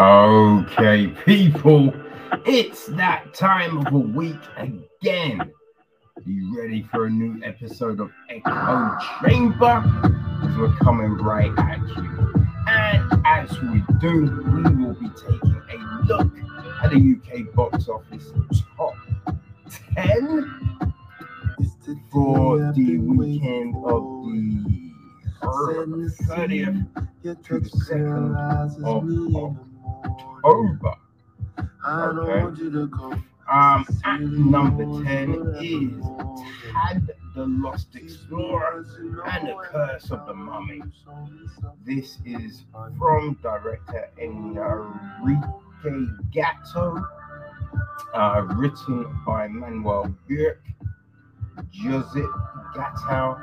Okay, people, it's that time of the week again. You ready for a new episode of Echo Chamber? Because we're coming right at you. And as we do, we will be taking a look at the UK box office top 10 for the weekend of the 30th to the 2nd of October. Okay. Um, at number 10 is Tad the Lost Explorer and the Curse of the Mummy. This is from director Enrique Gato, uh, written by Manuel Burque, Joseph Gatto,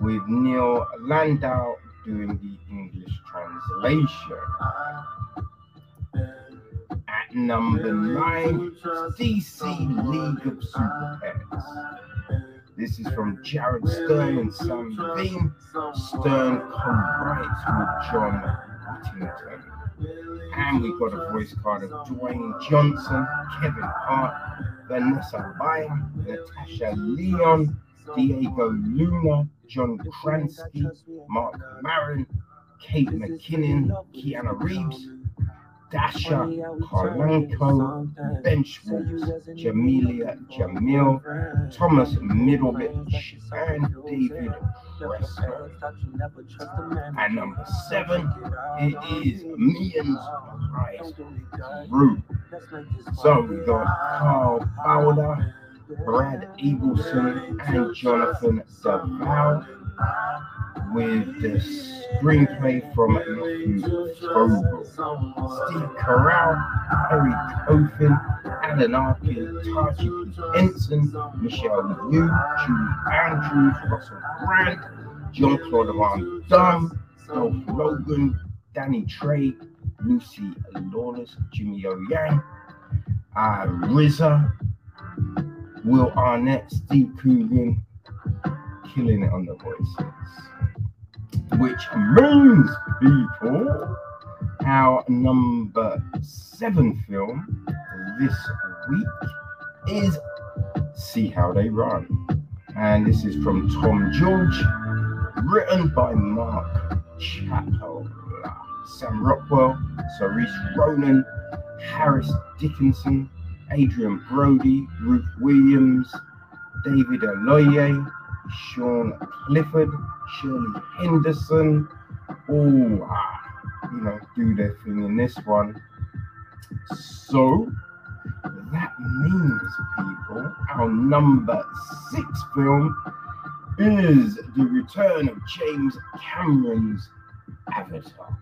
with Neil Landau doing the English translation. Number nine, DC League of Super Pets. This is from Jared Stern and Sam Bean. Stern co-writes with John Whittington. And we've got a voice card of Dwayne Johnson, Kevin Hart, Vanessa Bayer, Natasha Lyonne, Diego Luna, John Krasinski, Marc Maron, Kate McKinnon, Keanu Reeves, Dasha Kalanko, Ben Jameela Jamil, Thomas Middleditch, and David Preston. At number seven, it is Millions Rise Through. So we got Carl Bowder, Brad Ableson, and Jonathan del Val with the screenplay from Matthew Steve Carell, Harry Coffin, Alan Arkin, Taji Henson, Michelle Yeoh, Julie Andrews, Russell Brand, John Claude Van Damme, Dolph Logan, Danny Trey, Lucy Lawless, Jimmy O Yang, uh, RZA, Will Arnett, Steve Coogan, killing it on the voices. Which means, people, our number seven film this week is See How They Run. And this is from Tom George, written by Mark Chappell, Sam Rockwell, Saoirse Ronan, Harris Dickinson, Adrien Brody, Ruth Williams, David Aloye, Sean Clifford, Shirley Henderson, all uh, you know do their thing in this one. So that means, people, our number six film is the return of James Cameron's Avatar.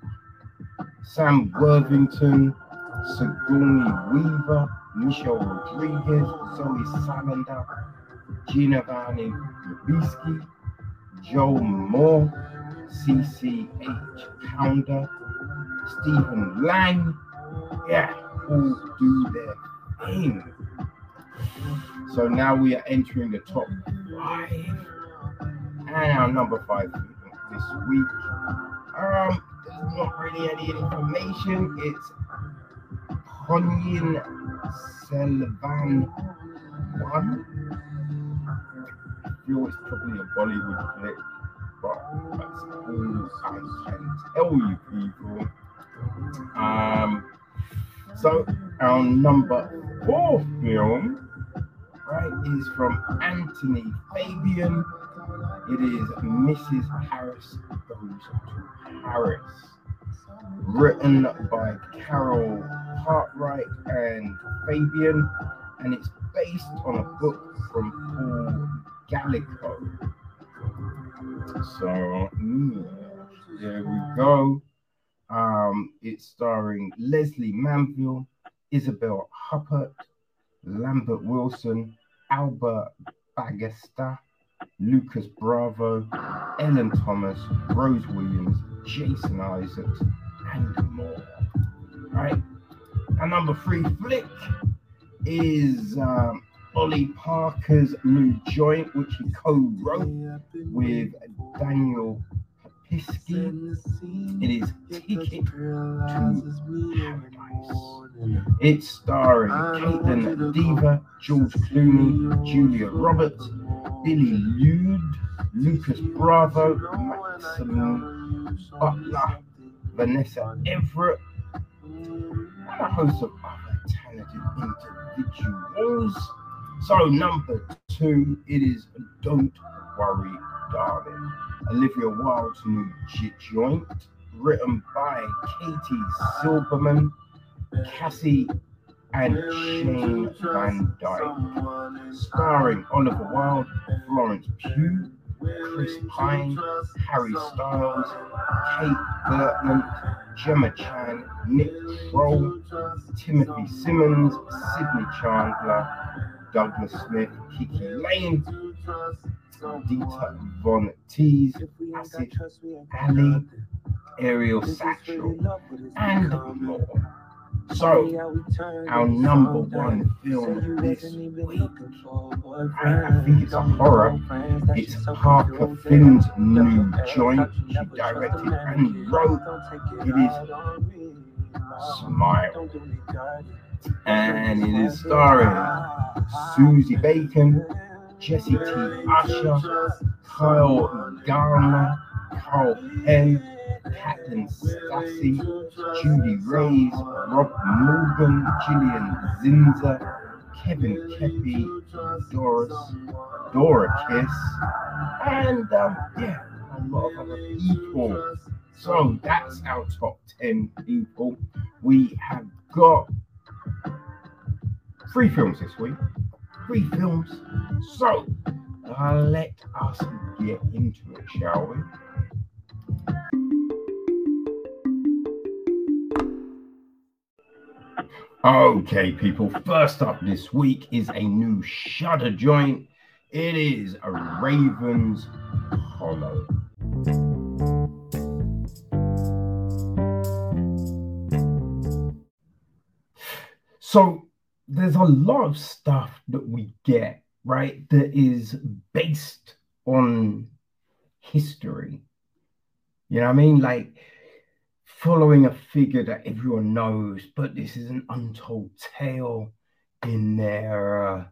Sam Worthington, Sigourney Weaver, Michelle Rodriguez, Zoe Saldaña, Giovanni Grabisky, Joe Moore, CCH Pounder, Stephen Lang, yeah, all do their thing. So now we are entering the top five and our number five this week. Um, there's not really any information. It's Ponniyin Selvan 1 feel it's probably a Bollywood flick, but that's all I can tell you people. Um, so our number four film, right, is from Anthony Fabian. It is Mrs. Harris Goes to Paris, written by Carroll Cartwright and Fabian, and it's based on a book from Paul Gallico. So mm, there we go. Um, it's starring Lesley Manville, Isabelle Huppert, Lambert Wilson, Albert Bagesta, Lucas Bravo, Ellen Thomas, Rose Williams, Jason Isaacs, and more. All right. And number three flick is um, Ollie Parker's new joint, which he co-wrote with Daniel Pipski. It is Ticket to Paradise. It's starring Kaitlyn Dever, George Clooney, Julia Roberts, Billie Lourd, Lucas Bravo, Maximum Butler, Vanessa Everett, and a host of other talented individuals. So, number two, it is Don't Worry, Darling. Olivia Wilde's new joint, written by Katie Silberman, Cassie and Shane Van Dyke, starring Oliver Wilde, Florence Pugh, Chris Pine, Harry Styles, Kate Burtman, Gemma Chan, Nick Kroll, Timothy Simons, Sydney Chandler, Douglas Smith, KiKi Layne, Dita Von Teese, Acid Ali, Ariel Satchel, and more. So, our number one film this week, I, I think it's a horror. It's Parker Finn's new joint. She directed and wrote. It is Smile. And it is starring Sosie Bacon, Jesse T. Usher, Kyle Garner, Kal Penn, Captain Stassi, Judy Reyes, Rob Morgan, Gillian Zinser, Kevin Keppy, Doris, Dora Kiss, and um, yeah, a lot of other people. So that's our top 10 people. We have got three films this week. Three films. So uh, let us get into it, shall we? Okay, people. First up this week is a new Shudder joint. It is a Raven's Hollow. So there's a lot of stuff that we get, right, that is based on history. You know what I mean? Like following a figure that everyone knows, but this is an untold tale in their uh,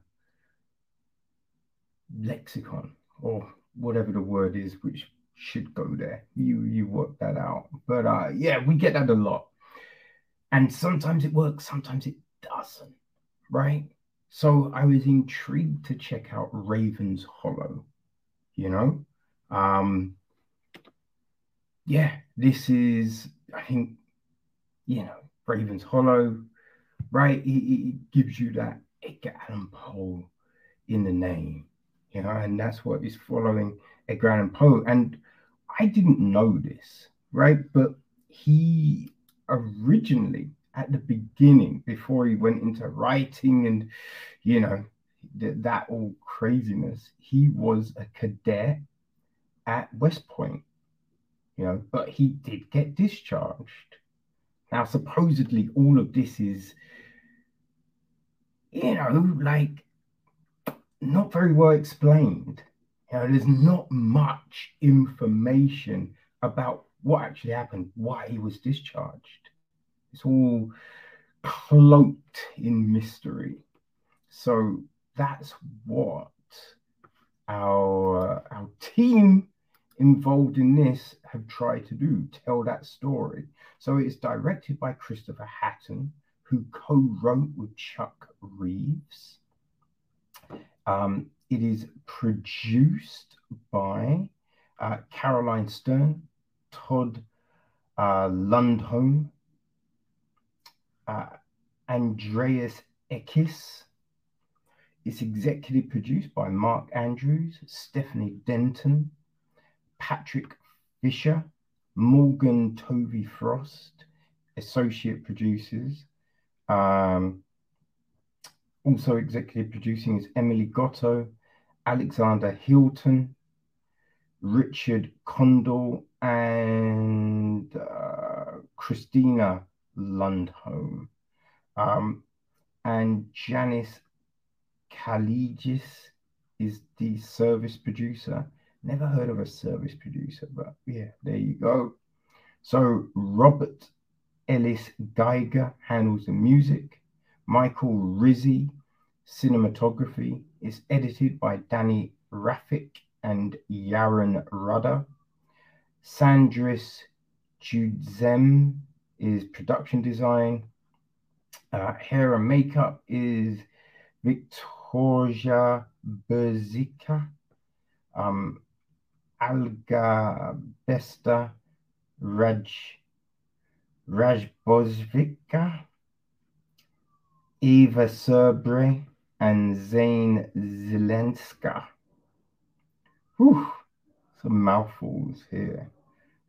lexicon or whatever the word is, which should go there. You you work that out. But uh, yeah, we get that a lot, and sometimes it works, sometimes it doesn't. Right. So I was intrigued to check out Raven's Hollow. You know, um, yeah, this is I think, you know, Ravens Hollow, right? It, it gives you that Edgar Allan Poe in the name, you know, and that's what is following Edgar Allan Poe. And I didn't know this, right? But he originally, at the beginning, before he went into writing and, you know, that, all craziness, he was a cadet at West Point you know, but he did get discharged. Now, supposedly, all of this is, you know, like not very well explained. You know, there's not much information about what actually happened, why he was discharged. It's all cloaked in mystery. So that's what our our team involved in this have tried to do, tell that story. So it's directed by Christopher Hatton, who co wrote with Chuck Reeves. Um, it is produced by uh, Caroline Stern, Todd uh, Lundholm, uh, Andreas Ekis. It's executive produced by Mark Andrews, Stephanie Denton, Patrick Fisher, Morgan Tovey Frost, associate producers. Um, also executive producing is Emily Gotto, Alexander Hilton, Richard Condell, and uh, Christina Lundholm. Um, and Janice Kaligis is the service producer. Never heard of a service producer, but yeah, there you go. So Robert Ellis Geiger handles the music. Michael Rizzi, cinematography. is edited by Danny Rafik and Yaron Rudder. Sandris Judzem is production design. Uh, hair and makeup is Victoria Berzika. Um, Alga Besta Raj Rajbozvika, Eva Serbre, and Zane Zelenska. Whew, some mouthfuls here.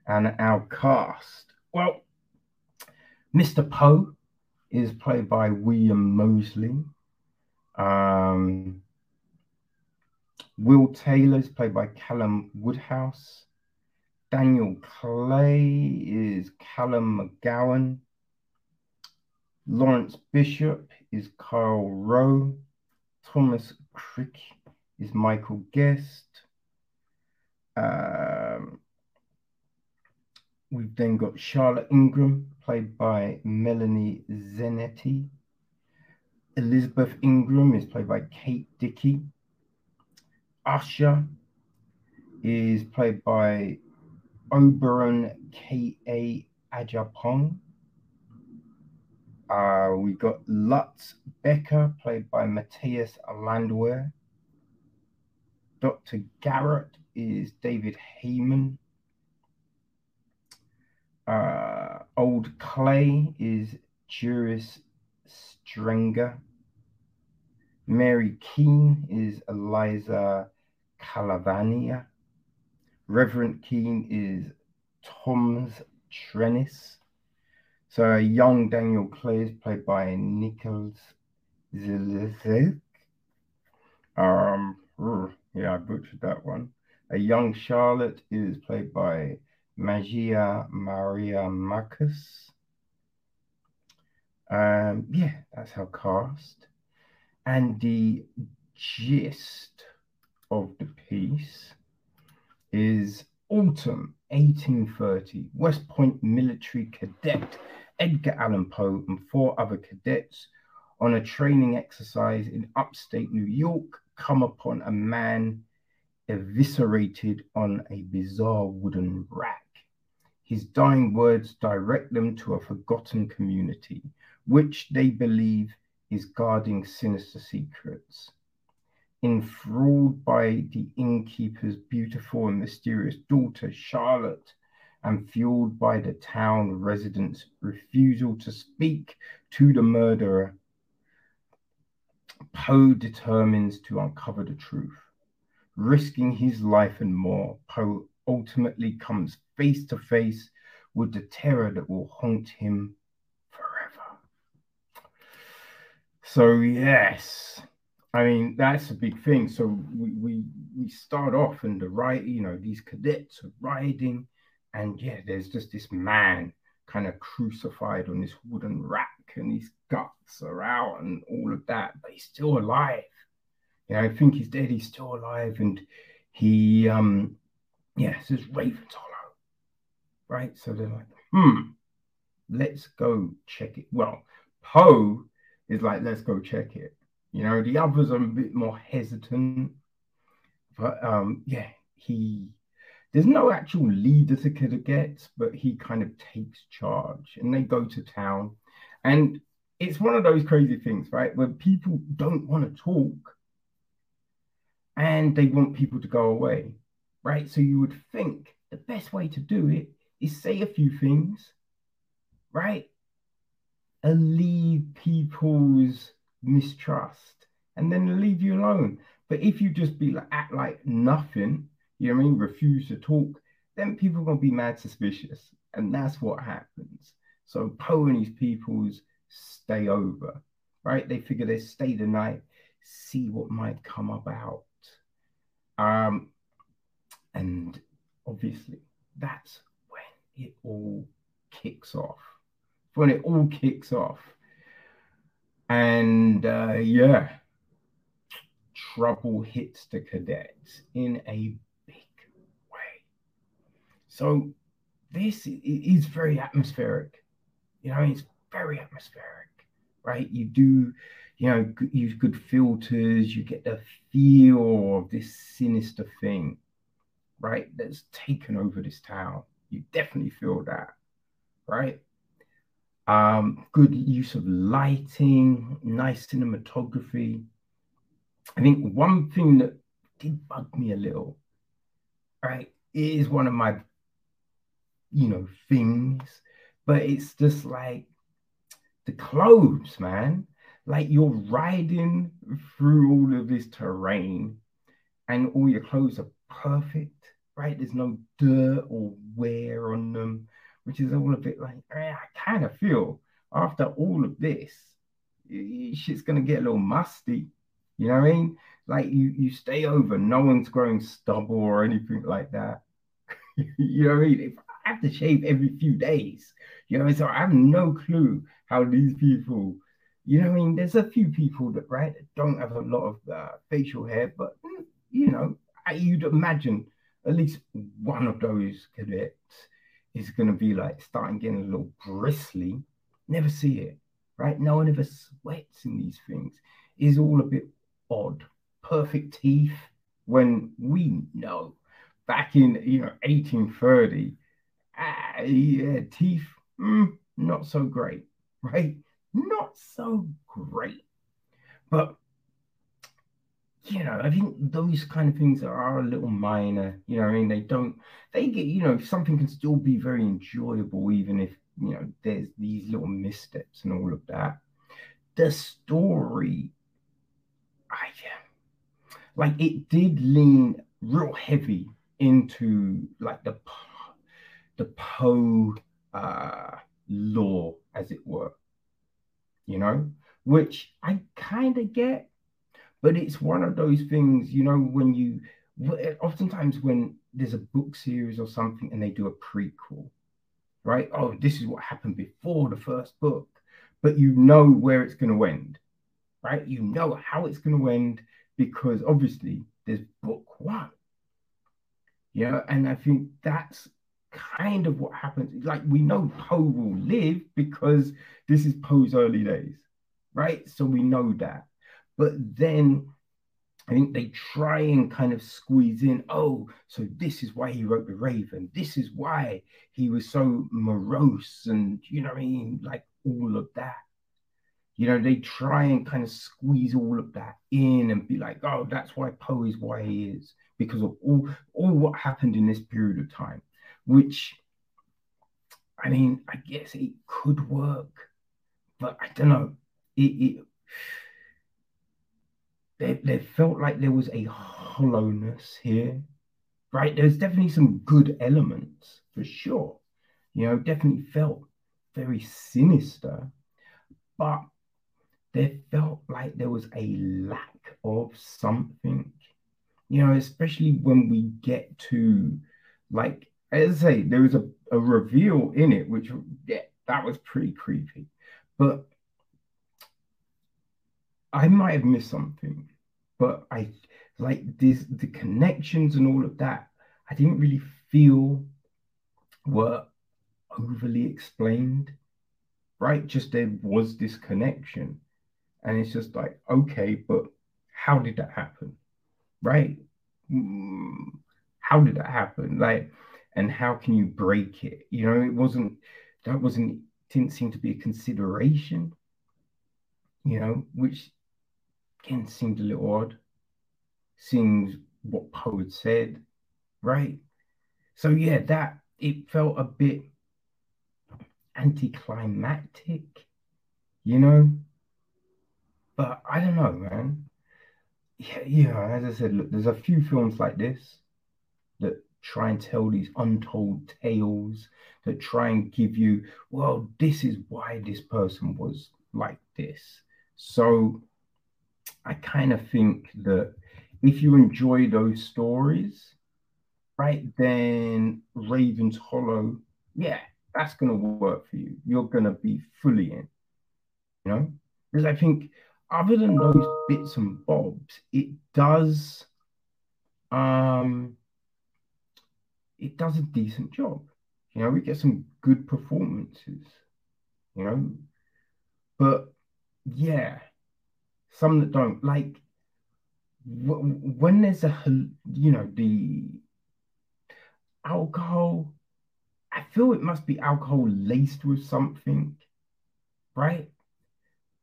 And our cast. Well, Mr. Poe is played by William Moseley. Um, Will Taylor is played by Callum Woodhouse. Daniel Clay is Callum McGowan. Lawrence Bishop is Carl Rowe. Thomas Crick is Michael Guest. Um, we've then got Charlotte Ingram, played by Melanie Zanetti. Elizabeth Ingram is played by Kate Dickie. Usher is played by Oberon K.A. Adjepong. Uh, we got Lutz Becker, played by Matthias Landwehr. Dr. Garrett is David Hayman. Uh, Old Clay is Juris Strenger. Mary Keene is Eliza Calavania. Reverend Keene is Tom's Trennis. So young Daniel Clay is played by Nichols Zilizek. Um, yeah, I butchered that one. A young Charlotte is played by Magia Maria Marcus. Um, yeah, that's how cast. And the gist of the piece is autumn 1830. West Point military cadet Edgar Allan Poe and four other cadets on a training exercise in upstate New York come upon a man eviscerated on a bizarre wooden rack. His dying words direct them to a forgotten community, which they believe is guarding sinister secrets. Enthralled by the innkeeper's beautiful and mysterious daughter, Charlotte, and fueled by the town residents' refusal to speak to the murderer, Poe determines to uncover the truth. Risking his life and more, Poe ultimately comes face to face with the terror that will haunt him forever. So, yes, I mean, that's a big thing. So, we, we, we start off and the right, you know, these cadets are riding, and yeah, there's just this man kind of crucified on this wooden rack, and his guts are out and all of that, but he's still alive. You know, I think he's dead, he's still alive, and he um yeah, says Ravens Hollow. Right? So they're like, hmm, let's go check it. Well, Poe is like, let's go check it. You know, the others are a bit more hesitant. But um, yeah, he there's no actual leader to cadets, but he kind of takes charge and they go to town. And it's one of those crazy things, right? Where people don't want to talk and they want people to go away, right? So you would think the best way to do it is say a few things, right? Alleviate people's mistrust and then leave you alone. But if you just be like act like nothing, you know what I mean, refuse to talk, then people are gonna be mad suspicious. And that's what happens. So Poe and his peoples stay over, right? They figure they stay the night, see what might come about. Um, and obviously, that's when it all kicks off. When it all kicks off. And uh, yeah, trouble hits the cadets in a big way. So this is very atmospheric. You know, it's very atmospheric. right? You do, you know, use good filters, you get the feel of this sinister thing, right? That's taken over this town. You definitely feel that, right? Um, good use of lighting, nice cinematography. I think one thing that did bug me a little, right, is one of my, you know, things, but it's just like the clothes, man. Like you're riding through all of this terrain and all your clothes are perfect, right? There's no dirt or wear on them which is all a bit like, eh, I kind of feel after all of this, shit's gonna get a little musty. You know what I mean? Like you, you stay over, no one's growing stubble or anything like that. you know what I mean? If I have to shave every few days, you know, so I have no clue how these people, you know I mean? There's a few people that right don't have a lot of uh, facial hair, but mm, you know, you'd imagine at least one of those cadets is going to be like starting getting a little bristly. Never see it, right? No one ever sweats in these things. Is all a bit odd. Perfect teeth when we know back in you know 1830, ah, yeah, teeth mm, not so great, right? Not so great. But you know, I think those kind of things are a little minor. You know, I mean, they don't, they get, you know, something can still be very enjoyable, even if, you know, there's these little missteps and all of that. The story, I, like, it did lean real heavy into, like, the, the Poe uh, law, as it were, you know, which I kind of get but it's one of those things, you know, when you eh, oftentimes when there's a book series or something and they do a prequel, right? Oh, this is what happened before the first book, but you know where it's going to end, right? You know how it's going to end because obviously there's book one, you know, and I think that's kind of what happens. Like we know Poe will live because this is Poe's early days, right? So we know that. But then I think they try and kind of squeeze in, oh, so this is why he wrote The Raven. This is why he was so morose and, you know what I mean? Like all of that. You know, they try and kind of squeeze all of that in and be like, oh, that's why Poe is why he is, because of all, all what happened in this period of time, which, I mean, I guess it could work, but I don't know. It, it there, there felt like there was a hollowness here, right? There's definitely some good elements for sure. You know, definitely felt very sinister, but there felt like there was a lack of something, you know, especially when we get to like, as I say, there was a, a reveal in it, which, yeah, that was pretty creepy. But I might have missed something but I like this the connections and all of that. I didn't really feel were overly explained, right? Just there was this connection, and it's just like okay, but how did that happen, right? Mm, how did that happen? Like, and how can you break it? You know, it wasn't that wasn't didn't seem to be a consideration, you know, which again seemed a little odd, seeing what Poe had said, right? So yeah, that it felt a bit anticlimactic, you know. But I don't know, man. Yeah, yeah, as I said, look, there's a few films like this try and tell these untold tales that try and give you, well, this is why this person was like this. So I kind of think that if you enjoy those stories, right, then Raven's Hollow, yeah, that's going to work for you. You're going to be fully in, you know? Because I think other than those bits and bobs, it does, um, it does a decent job. You know, we get some good performances, you know, but yeah, some that don't. Like when there's a, you know, the alcohol, I feel it must be alcohol laced with something, right?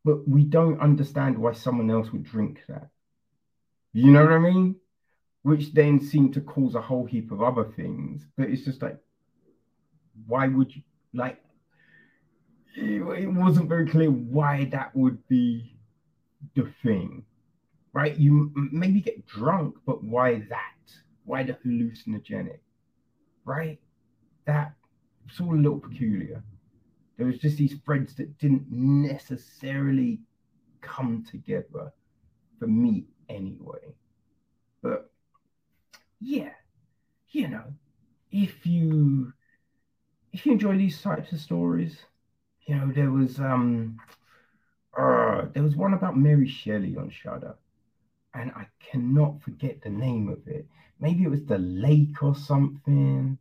But we don't understand why someone else would drink that. You know what I mean? Which then seemed to cause a whole heap of other things. But it's just like, why would you like? It wasn't very clear why that would be the thing, right? You maybe get drunk, but why that? Why the hallucinogenic, right? That it's all a little peculiar. There was just these threads that didn't necessarily come together for me anyway. But yeah, you know, if you if you enjoy these types of stories, you know, there was um uh there was one about Mary Shelley on Shudder, and I cannot forget the name of it. Maybe it was the lake or something.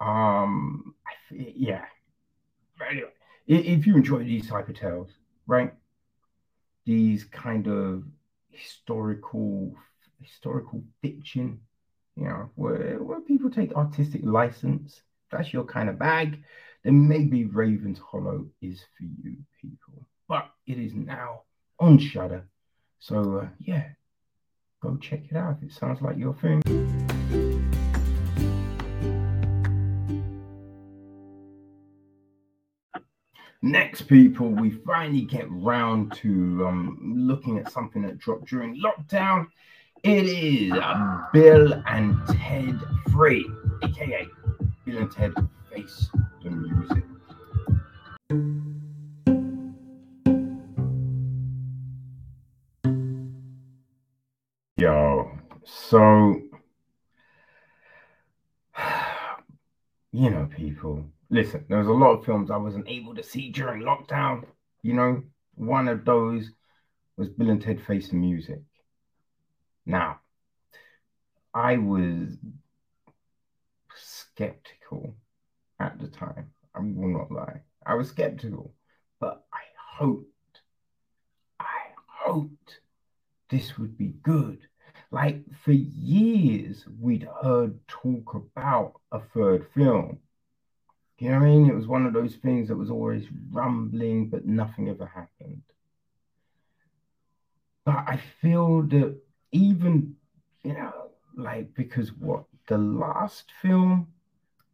Um, yeah. Anyway, if you enjoy these type of tales, right? These kind of historical historical fiction, you know, where, where people take artistic license. That's your kind of bag. Then maybe Raven's Hollow is for you people. But it is now on Shudder. So uh, yeah, go check it out if it sounds like your thing. Next, people, we finally get round to um, looking at something that dropped during lockdown. It is Bill and Ted Free, aka Bill and Ted Face the Music. Yo, so you know, people listen, there was a lot of films I wasn't able to see during lockdown. You know, one of those was Bill and Ted Face the Music. Now, I was skeptical at the time. I will not lie. I was skeptical, but I hoped, I hoped this would be good. Like for years, we'd heard talk about a third film you know what I mean? It was one of those things that was always rumbling, but nothing ever happened. But I feel that even, you know, like, because what the last film,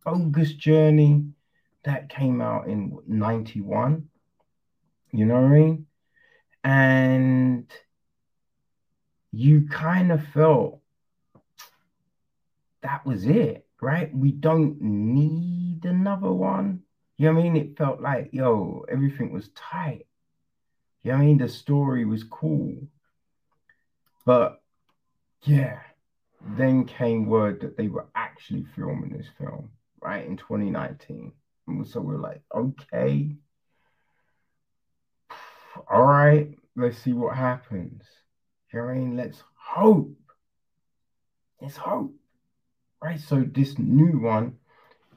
Bogus Journey, that came out in 91, you know what I mean? And you kind of felt that was it, right? We don't need another one. You know what I mean? It felt like, yo, everything was tight. You know what I mean? The story was cool. But yeah, then came word that they were actually filming this film, right, in 2019. And so we're like, okay, all right, let's see what happens. You know I mean? Let's hope. Let's hope. Right? So this new one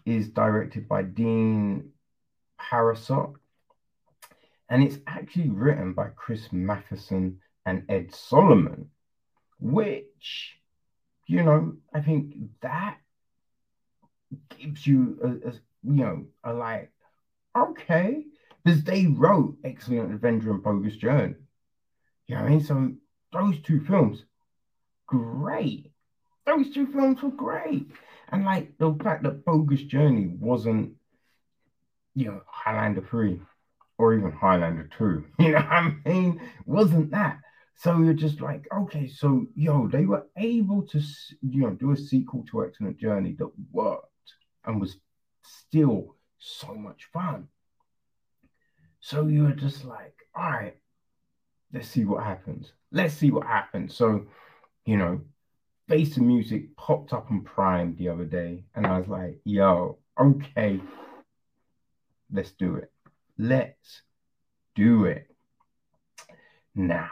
is directed by Dean Parisot. and it's actually written by Chris Matheson and Ed Solomon, which, you know, I think that gives you a, a you know, a like, okay, because they wrote Excellent Adventure and Bogus Journey. You know what I mean? So those two films, great. Those two films were great. And like the fact that Bogus Journey wasn't, you know, Highlander 3 or even Highlander 2, you know what I mean? Wasn't that. So you're just like, okay, so yo, they were able to, you know, do a sequel to Excellent Journey that worked and was still so much fun. So you're just like, all right, let's see what happens. Let's see what happens. So, you know, Face the Music popped up on Prime the other day, and I was like, yo, okay, let's do it. Let's do it. Now,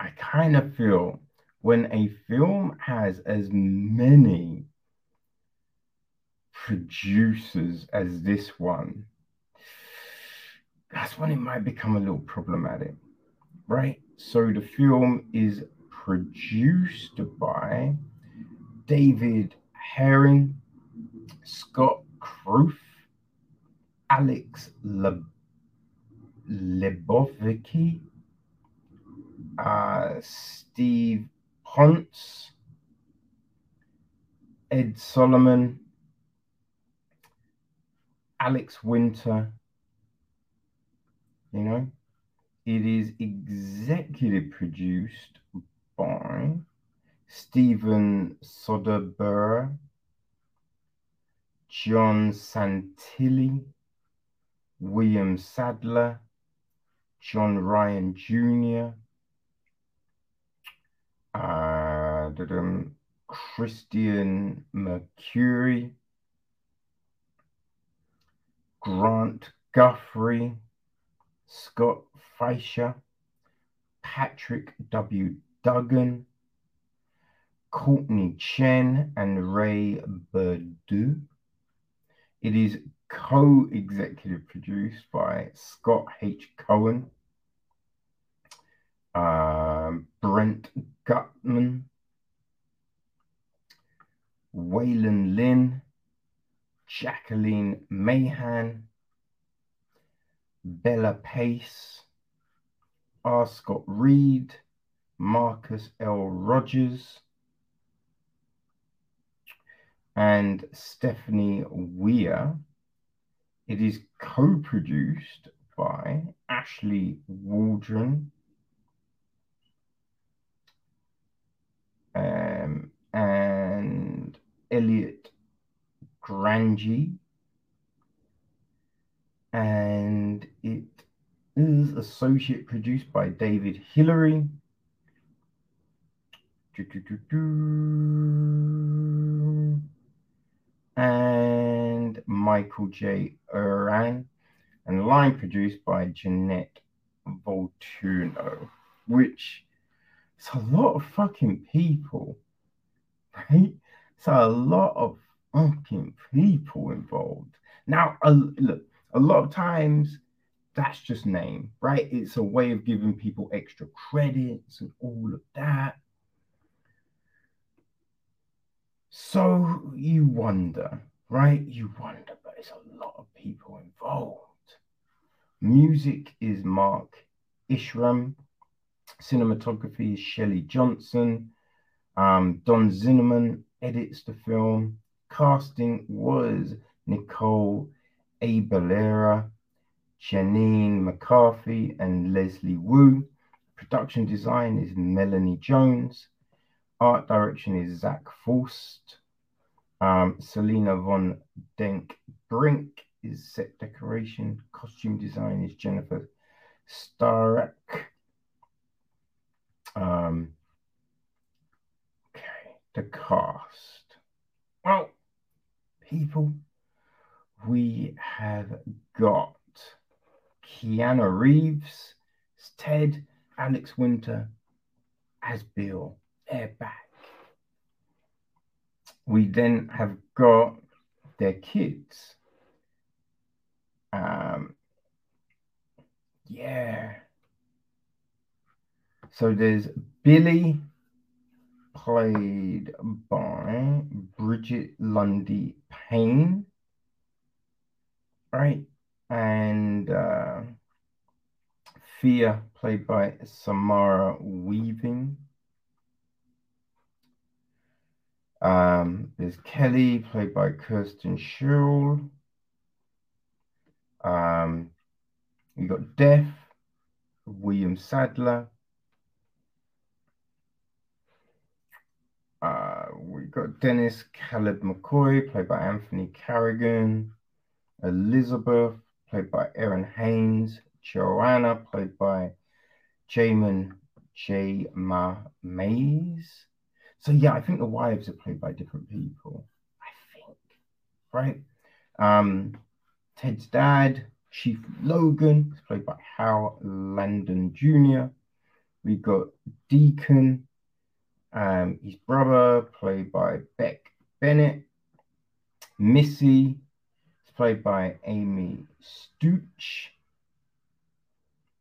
I kind of feel when a film has as many producers as this one, that's when it might become a little problematic. right? So the film is produced by David Herring, Scott Kruth, Alex Le- Lebovici, uh, Steve Ponce, Ed Solomon, Alex Winter. You know, it is executive produced by Steven Soderbergh, John Santilli, William Sadler, John Ryan Jr., uh, Christian Mercuri, Grant Guthrie, Scott Fischer, Patrick W. Duggan, Courtney Chen, and Ray Burdu. It is co executive produced by Scott H. Cohen, uh, Brent Gutman, Waylon Lynn, Jacqueline Mahan, Bella Pace, R. Scott Reed, Marcus L. Rogers, and Stephanie Weir. It is co produced by Ashley Waldron um, and Elliot Grangy. And it is associate produced by David Hillary. And Michael J. Uran. And line produced by Jeanette Volturno, which is a lot of fucking people, right? So a lot of fucking people involved. Now, uh, look, a lot of times that's just name, right? It's a way of giving people extra credits and all of that. So you wonder, right? You wonder, but it's a lot of people involved. Music is Mark Isham. Cinematography is Shelley Johnson. Um, Don Zinnemann edits the film. Casting was Nicole Abellera, Janine McCarthy, and Leslie Wu. Production design is Melanie Jones. Art direction is Zach Forst. Um, Selena von Denk Brink is set decoration. Costume design is Jennifer Starek. Um, okay, the cast. Well, people, we have got Keanu Reeves as Ted, Alex Winter as Bill. They're back. We then have got their kids. Um, yeah. So there's Billy, played by Brigette Lundy Paine, right? And uh, Fia, played by Samara Weaving. Um, there's Kelly, played by Kirsten Schul. Um, you got Deaf, William Sadler. Uh, we got Dennis Caleb McCoy, played by Anthony Carrigan. Elizabeth, played by Erin Haynes. Joanna, played by Jamin J. Ma Mays. So yeah, I think the wives are played by different people. I think, right? Um, Ted's dad, Chief Logan, is played by Hal Landon Jr. We got Deacon, um, his brother, played by Beck Bennett. Missy is played by Amy Stoch.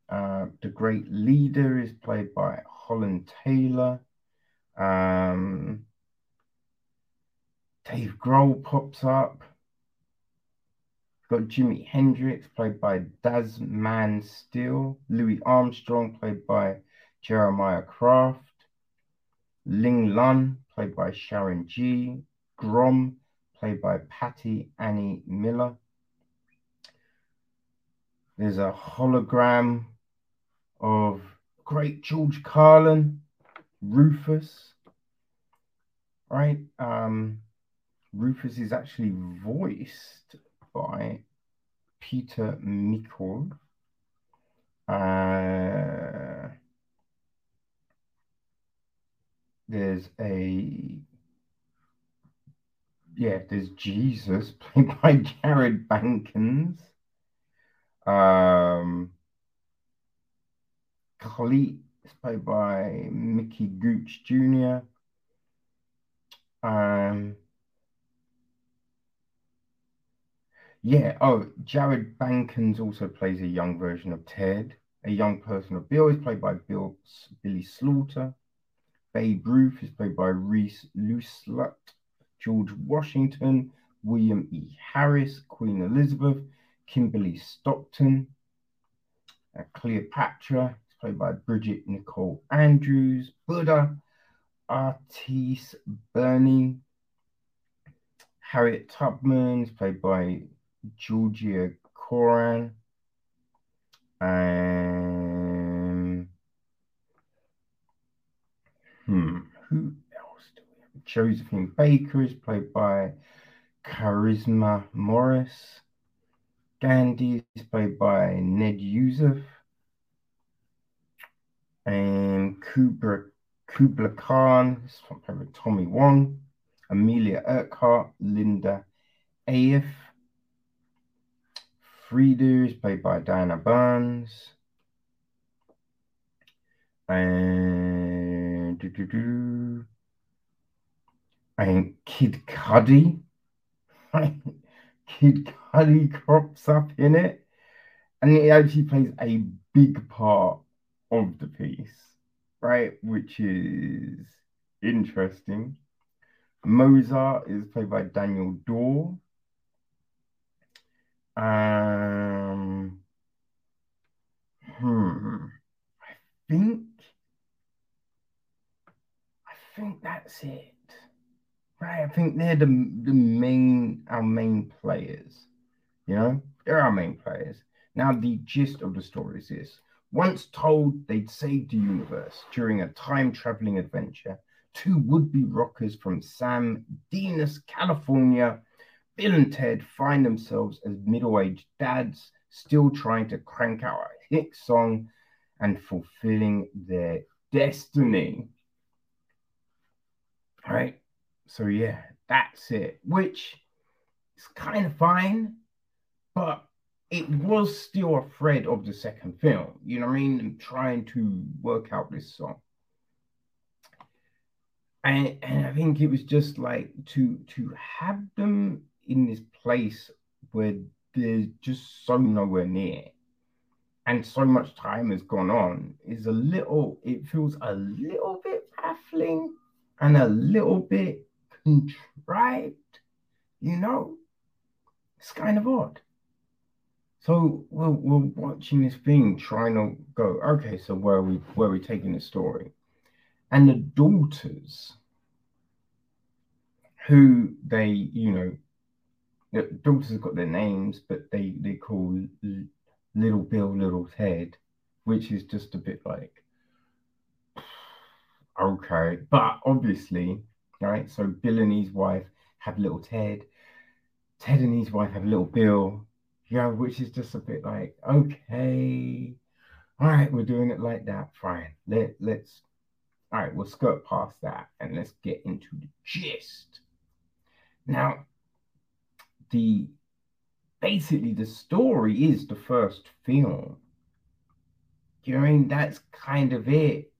Uh, the Great Leader is played by Holland Taylor. Um, Dave Grohl pops up. Got Jimi Hendrix, played by Desmond Steele. Louis Armstrong, played by Jeremiah Craft. Ling Lun, played by Sharon G. Grom, played by Patty Annie Miller. There's a hologram of great George Carlin, Rufus, right? Um, Rufus is actually voiced by Peter Michael. Uh, there's a yeah, there's Jesus played by Jared Bankins. Um, Khalid is played by Mickey Gooch Jr. Um, yeah, oh, Jared Bankins also plays a young version of Ted. A young person of Bill is played by Bill Billy Slaughter. Babe Ruth is played by Reese Luslut. George Washington, William E. Harris, Queen Elizabeth, Kimberly Stockton, uh, Cleopatra is played by Bridget Nicole Andrews, Buddha, Artis Burney, Harriet Tubman is played by Georgia Coran, and hmm, who else do we have? Josephine Baker is played by Charisma Morris. Gandhi is played by Ned Yusuf. And Kubra, Kubla Khan is played by Tommy Wong. Amelia Earhart, Linda Aif. Frida is played by Diana Burns. And, doo -doo -doo. and Kid Cudi. Kid Cudi crops up in it. And he actually plays a big part of the piece, right? Which is interesting. Mozart is played by Daniel Dorr. Um, hmm. I think. I think that's it. Right. I think they're the the main our main players. You know, they're our main players. Now the gist of the story is this. Once told they'd saved the universe during a time traveling adventure, two would be rockers from San Dimas, California Bill and Ted find themselves as middle aged dads still trying to crank out a hit song and fulfilling their destiny. Right? So, yeah, that's it, which is kind of fine, but it was still a thread of the second film. You know what I mean? And trying to work out this song. And, and I think it was just like to to have them in this place where there's just so nowhere near and so much time has gone on is a little it feels a little bit baffling and a little bit contrived you know it's kind of odd. So we're, we're watching this thing trying to go okay so where are we where are we taking the story? And the daughters who they you know the daughters have got their names, but they they call Little Bill Little Ted, which is just a bit like okay, but obviously, right? So Bill and his wife have little Ted. Ted and his wife have little Bill. Yeah, which is just a bit like okay, all right, we're doing it like that. Fine. Let let's all right, we'll skirt past that and let's get into the gist. Now, the basically the story is the first film. you know I mean? That's kind of it.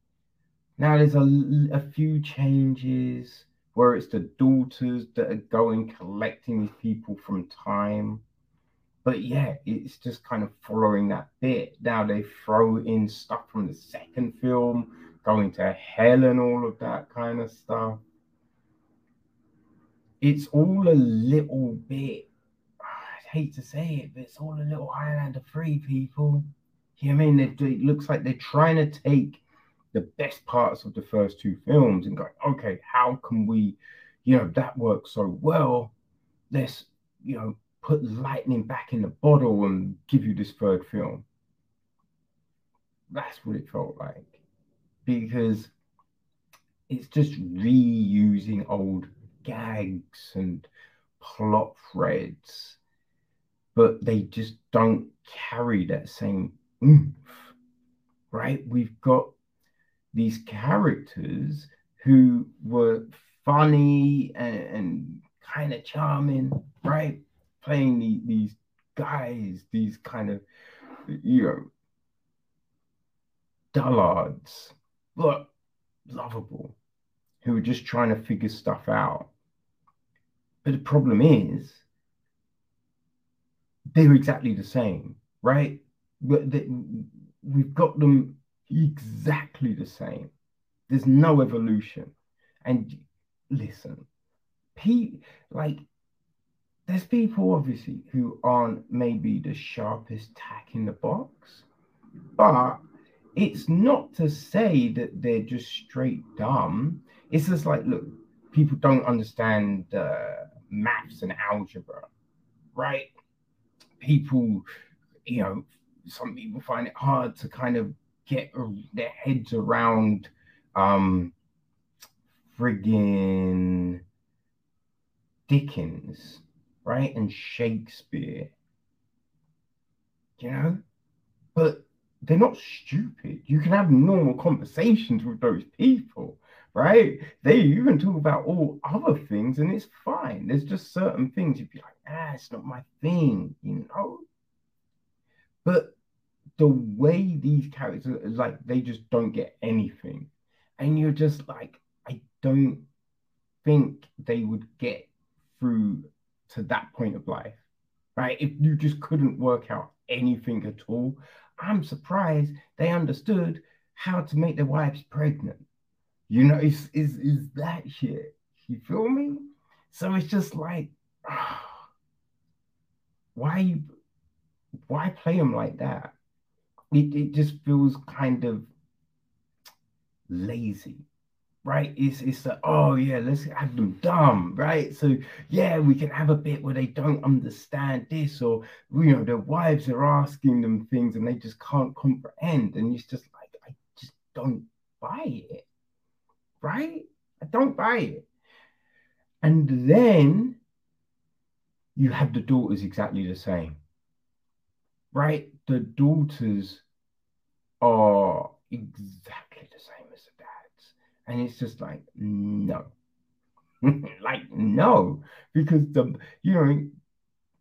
Now there's a, a few changes where it's the daughters that are going collecting these people from time. but yeah, it's just kind of following that bit. Now they throw in stuff from the second film, going to hell and all of that kind of stuff. It's all a little bit, I hate to say it, but it's all a little Highlander 3 people. You know what I mean? It looks like they're trying to take the best parts of the first two films and go, okay, how can we, you know, that works so well. Let's, you know, put lightning back in the bottle and give you this third film. That's what it felt like. Because it's just reusing old gags and plot threads, but they just don't carry that same oomph, right? We've got these characters who were funny and, and kind of charming, right? Playing the, these guys, these kind of, you know, dullards, but lovable, who are just trying to figure stuff out. But the problem is, they're exactly the same, right? But they, we've got them exactly the same. There's no evolution. And listen, Pete, like, there's people obviously who aren't maybe the sharpest tack in the box, but it's not to say that they're just straight dumb. It's just like, look, people don't understand uh, maths and algebra, right? People, you know, some people find it hard to kind of get their heads around um friggin' Dickens, right? And Shakespeare. You know? But they're not stupid. You can have normal conversations with those people, right? They even talk about all other things and it's fine. There's just certain things you'd be like, ah, it's not my thing, you know? But the way these characters like they just don't get anything. And you're just like i don't think they would get through to that point of life right? If you just couldn't work out anything at all. I'm surprised they understood how to make their wives pregnant. You know is is is that shit? You feel me? So it's just like why you why play them like that it, it just feels kind of lazy right? It's it's like oh yeah let's have them dumb right? So yeah we can have a bit where they don't understand this or you know their wives are asking them things and they just can't comprehend and it's just like i just don't buy it right? I don't buy it. And then you have the daughters exactly the same right? The daughters are exactly the same as the dads. And it's just like, no. like, no. Because the, you know,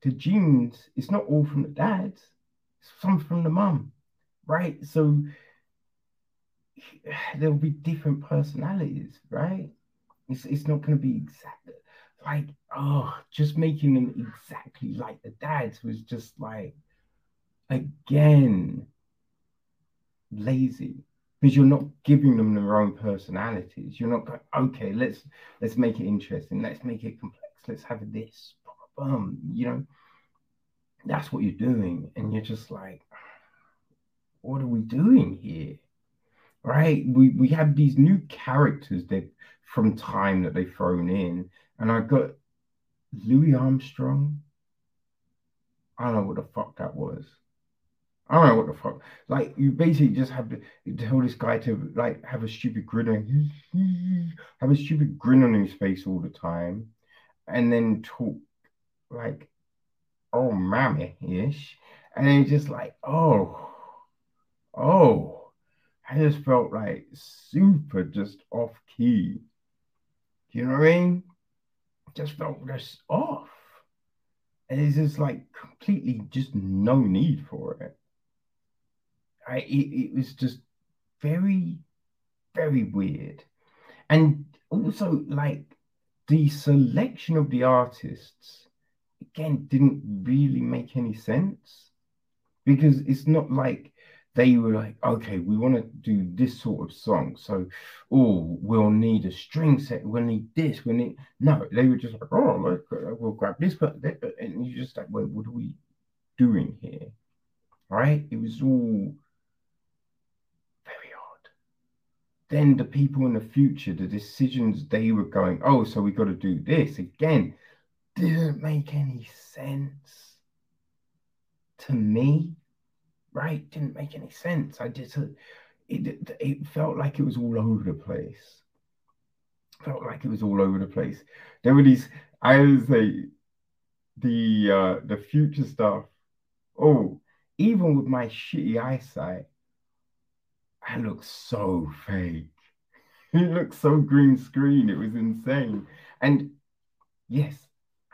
the genes, it's not all from the dads, it's some from the mum, right? So there'll be different personalities, right? It's, it's not going to be exactly like, oh, just making them exactly like the dads was just like, again lazy because you're not giving them their own personalities. You're not going, okay, let's let's make it interesting, let's make it complex, let's have this, boom, you know. That's what you're doing, and you're just like, what are we doing here? Right? We we have these new characters that from time that they've thrown in, and I got Louis Armstrong. I don't know what the fuck that was. I don't know what the fuck. Like you basically just have to tell this guy to like have a stupid grin on have a stupid grin on his face all the time, and then talk like oh mammy ish, and then just like oh oh, I just felt like super just off key. Do you know what I mean? Just felt just off. And it's just like completely just no need for it. I, it, it was just very, very weird. And also, like, the selection of the artists again didn't really make any sense because it's not like they were like, okay, we want to do this sort of song. So, oh, we'll need a string set. We'll need this. We need no. They were just like, oh, look, we'll grab this, but and you're just like, wait, what are we doing here? Right? It was all very odd. Then the people in the future, the decisions they were going, oh, so we got to do this again, didn't make any sense to me right? Didn't make any sense. I just, it, it felt like it was all over the place. Felt like it was all over the place. There were these, I would say, the uh, the future stuff. Oh, even with my shitty eyesight, I look so fake. It looks so green screen. It was insane. And yes,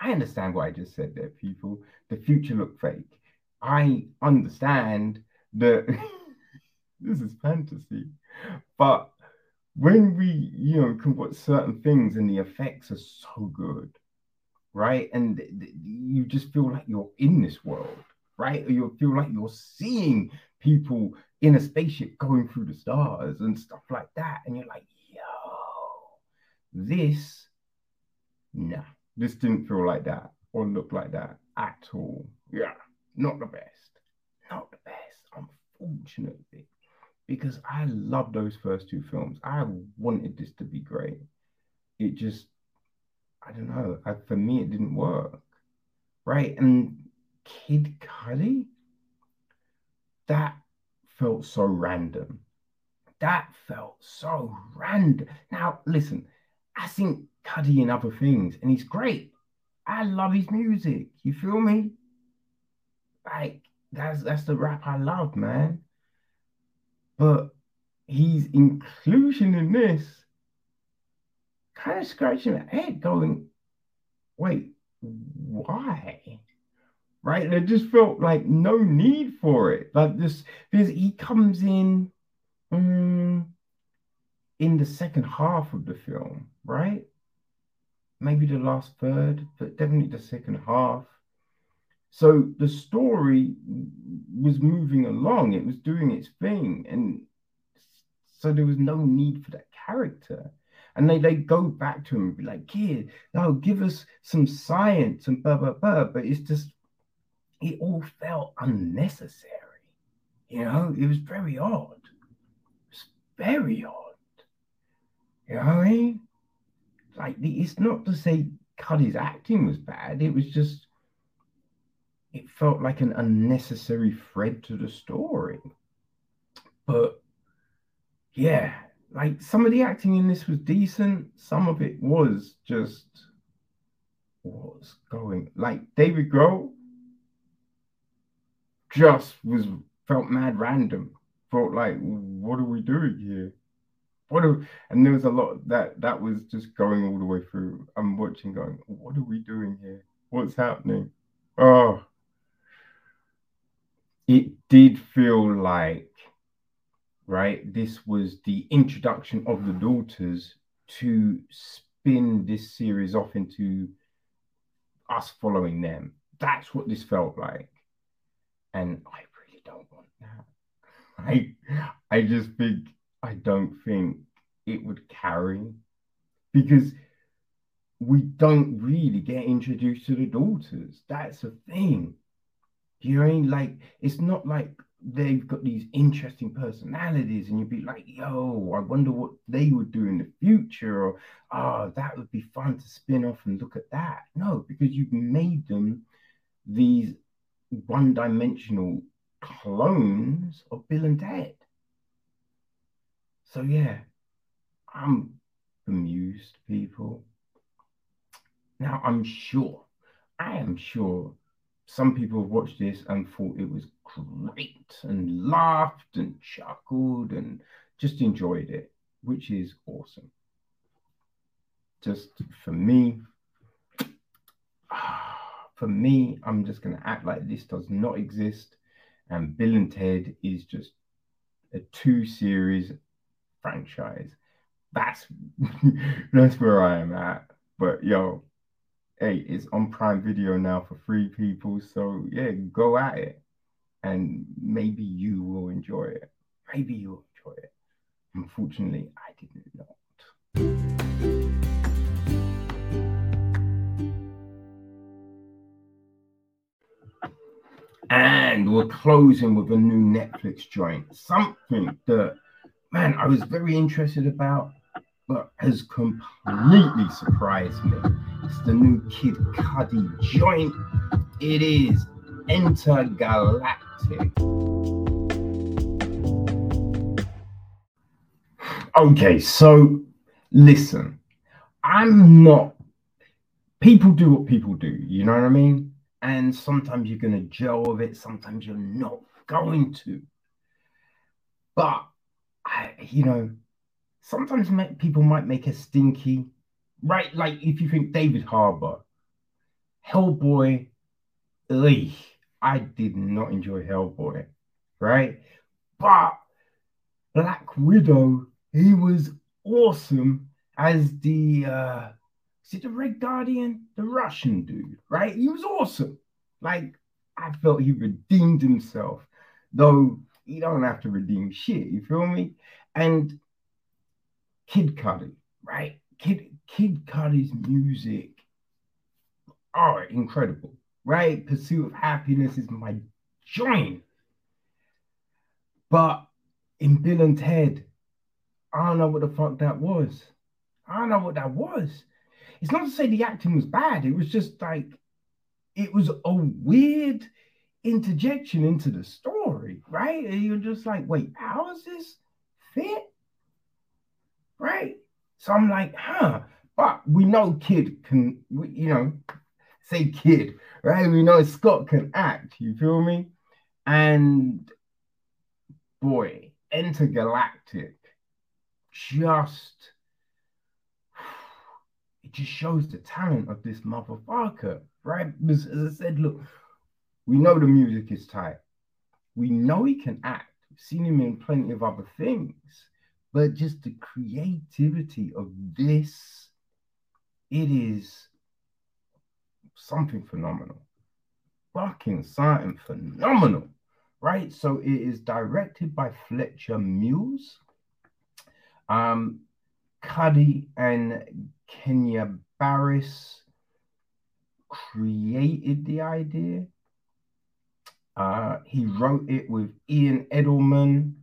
I understand what I just said there, people. The future looked fake. I understand that this is fantasy, but when we, you know, can put certain things and the effects are so good, right? And you just feel like you're in this world, right? Or you feel like you're seeing people in a spaceship going through the stars and stuff like that. And you're like, yo, this, nah, this didn't feel like that or look like that at all. Yeah not the best. Not the best, unfortunately. Because I love those first two films. I wanted this to be great. It just, I don't know. I, for me, it didn't work. Right. And Kid Cudi, that felt so random. That felt so random. Now, listen, I think Cudi in other things, and he's great. I love his music. You feel me? like that's that's the rap I love, man. But his inclusion in this kind of scratching my head, going, wait, why? Right? It just felt like no need for it. Like this, because he comes in um, in the second half of the film, right? Maybe the last third, but definitely the second half. So the story was moving along, it was doing its thing. And so there was no need for that character. And they, they go back to him and be like, kid, now give us some science and blah, blah, blah. But it's just, it all felt unnecessary. You know, it was very odd. It's very odd. You know what I mean? Like, it's not to say Cudi's acting was bad. It was just, it felt like an unnecessary thread to the story. But yeah, like some of the acting in this was decent, some of it was just what's going like David Grohl just was felt mad random. Felt like what are we doing here? What are, and there was a lot that that was just going all the way through. I'm watching, going, what are we doing here? What's happening? Oh, it did feel like right this was the introduction of the daughters to spin this series off into us following them that's what this felt like and i really don't want that i i just think i don't think it would carry because we don't really get introduced to the daughters that's the thing you know what I mean? Like, it's not like they've got these interesting personalities, and you'd be like, yo, I wonder what they would do in the future, or oh, that would be fun to spin off and look at that. No, because you've made them these one dimensional clones of Bill and Ted. So, yeah, I'm amused, people. Now, I'm sure, I am sure some people have watched this and thought it was great and laughed and chuckled and just enjoyed it, which is awesome. Just for me, ah, for me, I'm just going to act like this does not exist. And Bill and Ted is just a two series franchise. That's that's where I am at. But yo, hey, it's on Prime Video now for free people. So yeah, go at it. And maybe you will enjoy it. Maybe you'll enjoy it. Unfortunately, I did not. And we're closing with a new Netflix joint. Something that, man, I was very interested about, but has completely surprised me. It's the new Kid Cudi joint. It is Entergalactic. Okay, so listen, I'm not. People do what people do, you know what I mean? And sometimes you're going to gel with it, sometimes you're not going to. But, I, you know, sometimes people might make a stinky, right? Like if you think David Harbour, Hellboy, I did not enjoy Hellboy, right? But Black Widow, he was awesome as the uh it the Red Guardian? The Russian dude, right? He was awesome. Like, I felt he redeemed himself, though he don't have to redeem shit, you feel me? And Kid Cudi, right? Kid Kid Cudi's music, oh, incredible, right? Pursuit of Happiness is my joint. But in Bill and Ted, I don't know what the fuck that was. I don't know what that was. It's not to say the acting was bad. It was just like it was a weird interjection into the story, right? And you're just like, wait, how is this fit? Right? So I'm like, huh. But we know Kid can, you know, say Kid, right? We know Scott can act, you feel me? And boy, Entergalactic just just shows the talent of this motherfucker, right? Because as I said, look, we know the music is tight. We know he can act. We've seen him in plenty of other things, but just the creativity of this, it is something phenomenal. Fucking something phenomenal, right? So it is directed by Fletcher Moules. Um, Cudi and Kenya Barris created the idea. Uh, he wrote it with Ian Edelman,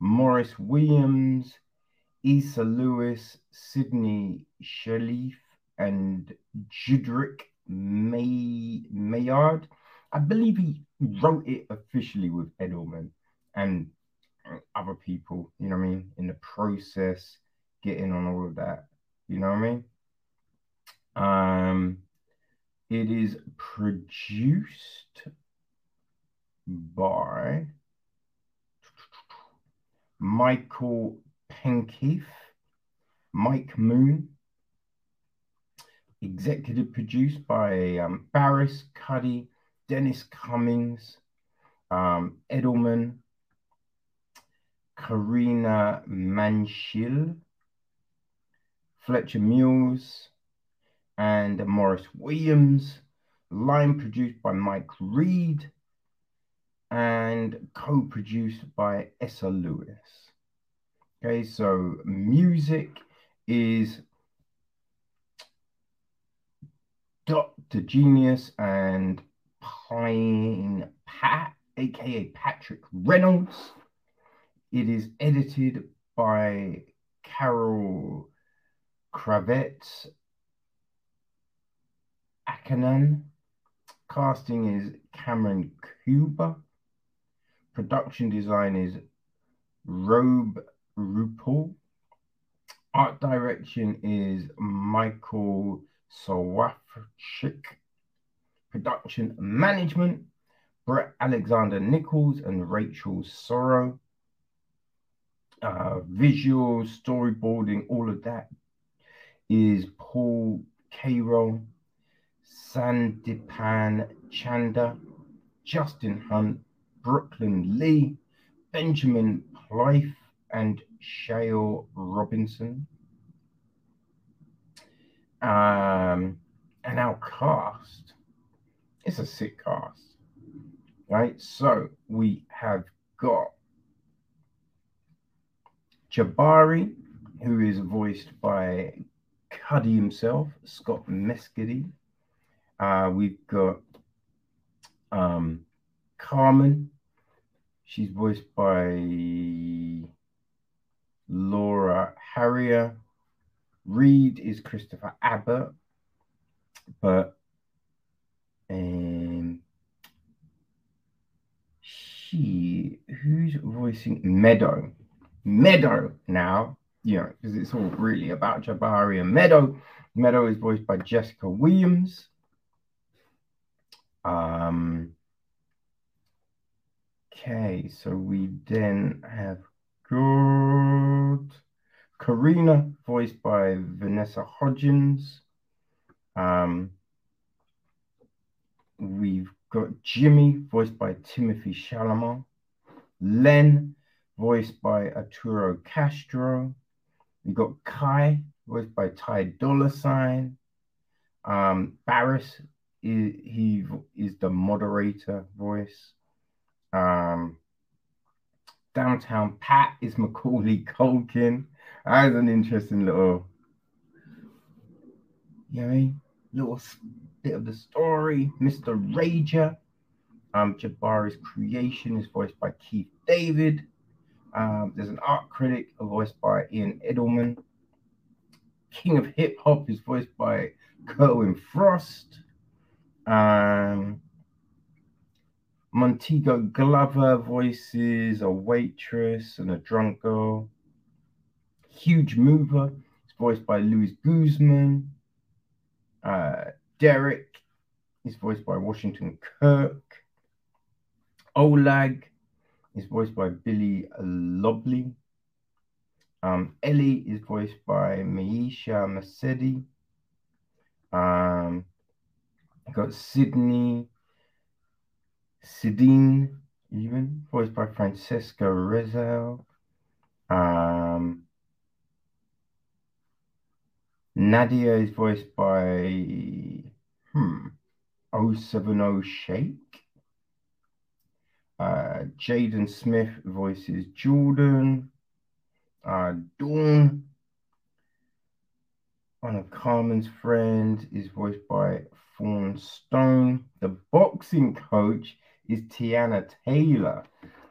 Morris Williams, Issa Lewis, Sidney Sherliff, and Judrick May Mayard. I believe he wrote it officially with Edelman and other people, you know what I mean, in the process, getting on all of that. You know what I mean? Um, it is produced by Michael Penkeith, Mike Moon, executive produced by um, Barris Cudi, Dennis Cummings, um, Edelman, Karina Manashil, Fletcher Moules, and Morris Williams. Line produced by Mike Reed and co-produced by Essa Lewis. Okay, so music is Dr. Genius and Plain Pat, aka Patrick Reynolds. It is edited by Carol Kravets Akanan. Casting is Cameron Cuba. Production design is Robe Rupel. Art direction is Michael Sawafchik. Production management, Brett Alexander Nichols and Rachel Sorrow. Uh, visual, storyboarding, all of that is Paul Cairo, Sandipan Chanda, Justin Hunt, Brooklyn Lee, Benjamin Plythe, and Shale Robinson. Um, and our cast, it's a sick cast, right? So we have got Jabari, who is voiced by Cudi himself, Scott Mescudi. Uh, we've got um, Carmen. She's voiced by Laura Harrier. Reed is Christopher Abbott, but um, she who's voicing Meadow? Meadow now, you know, because it's all really about Jabari and Meadow. Meadow is voiced by Jessica Williams. Um, okay, so we then have got Karina, voiced by Vanessa Hudgens. Um, we've got Jimmy, voiced by Timothy Chalamet. Len, voiced by Arturo Castro. We got Kai, voiced by Ty Dolla Sign. Um, Barris is he is the moderator voice. Um, Downtown Pat is Macaulay Culkin. That is an interesting little, you know, little bit of the story. Mr. Rager, um, Jabari's creation is voiced by Keith David. Um, there's an art critic voiced by Ian Edelman. King of Hip Hop is voiced by Kerwin Frost. Um, Montego Glover voices a waitress and a drunk girl. Huge Mover is voiced by Luis Guzman. Uh, Derek is voiced by Washington Kirk. Olag is voiced by Billy Lobley. Um, Ellie is voiced by Maisha Masedi. Um, got Sydney Sidine, even voiced by Francesca Rizal. Um, Nadia is voiced by hmm 070 Shake. Uh, Jaden Smith voices Jordan. Uh, Dawn, one of Carmen's friends, is voiced by Fawn Stone. The boxing coach is Teyana Taylor.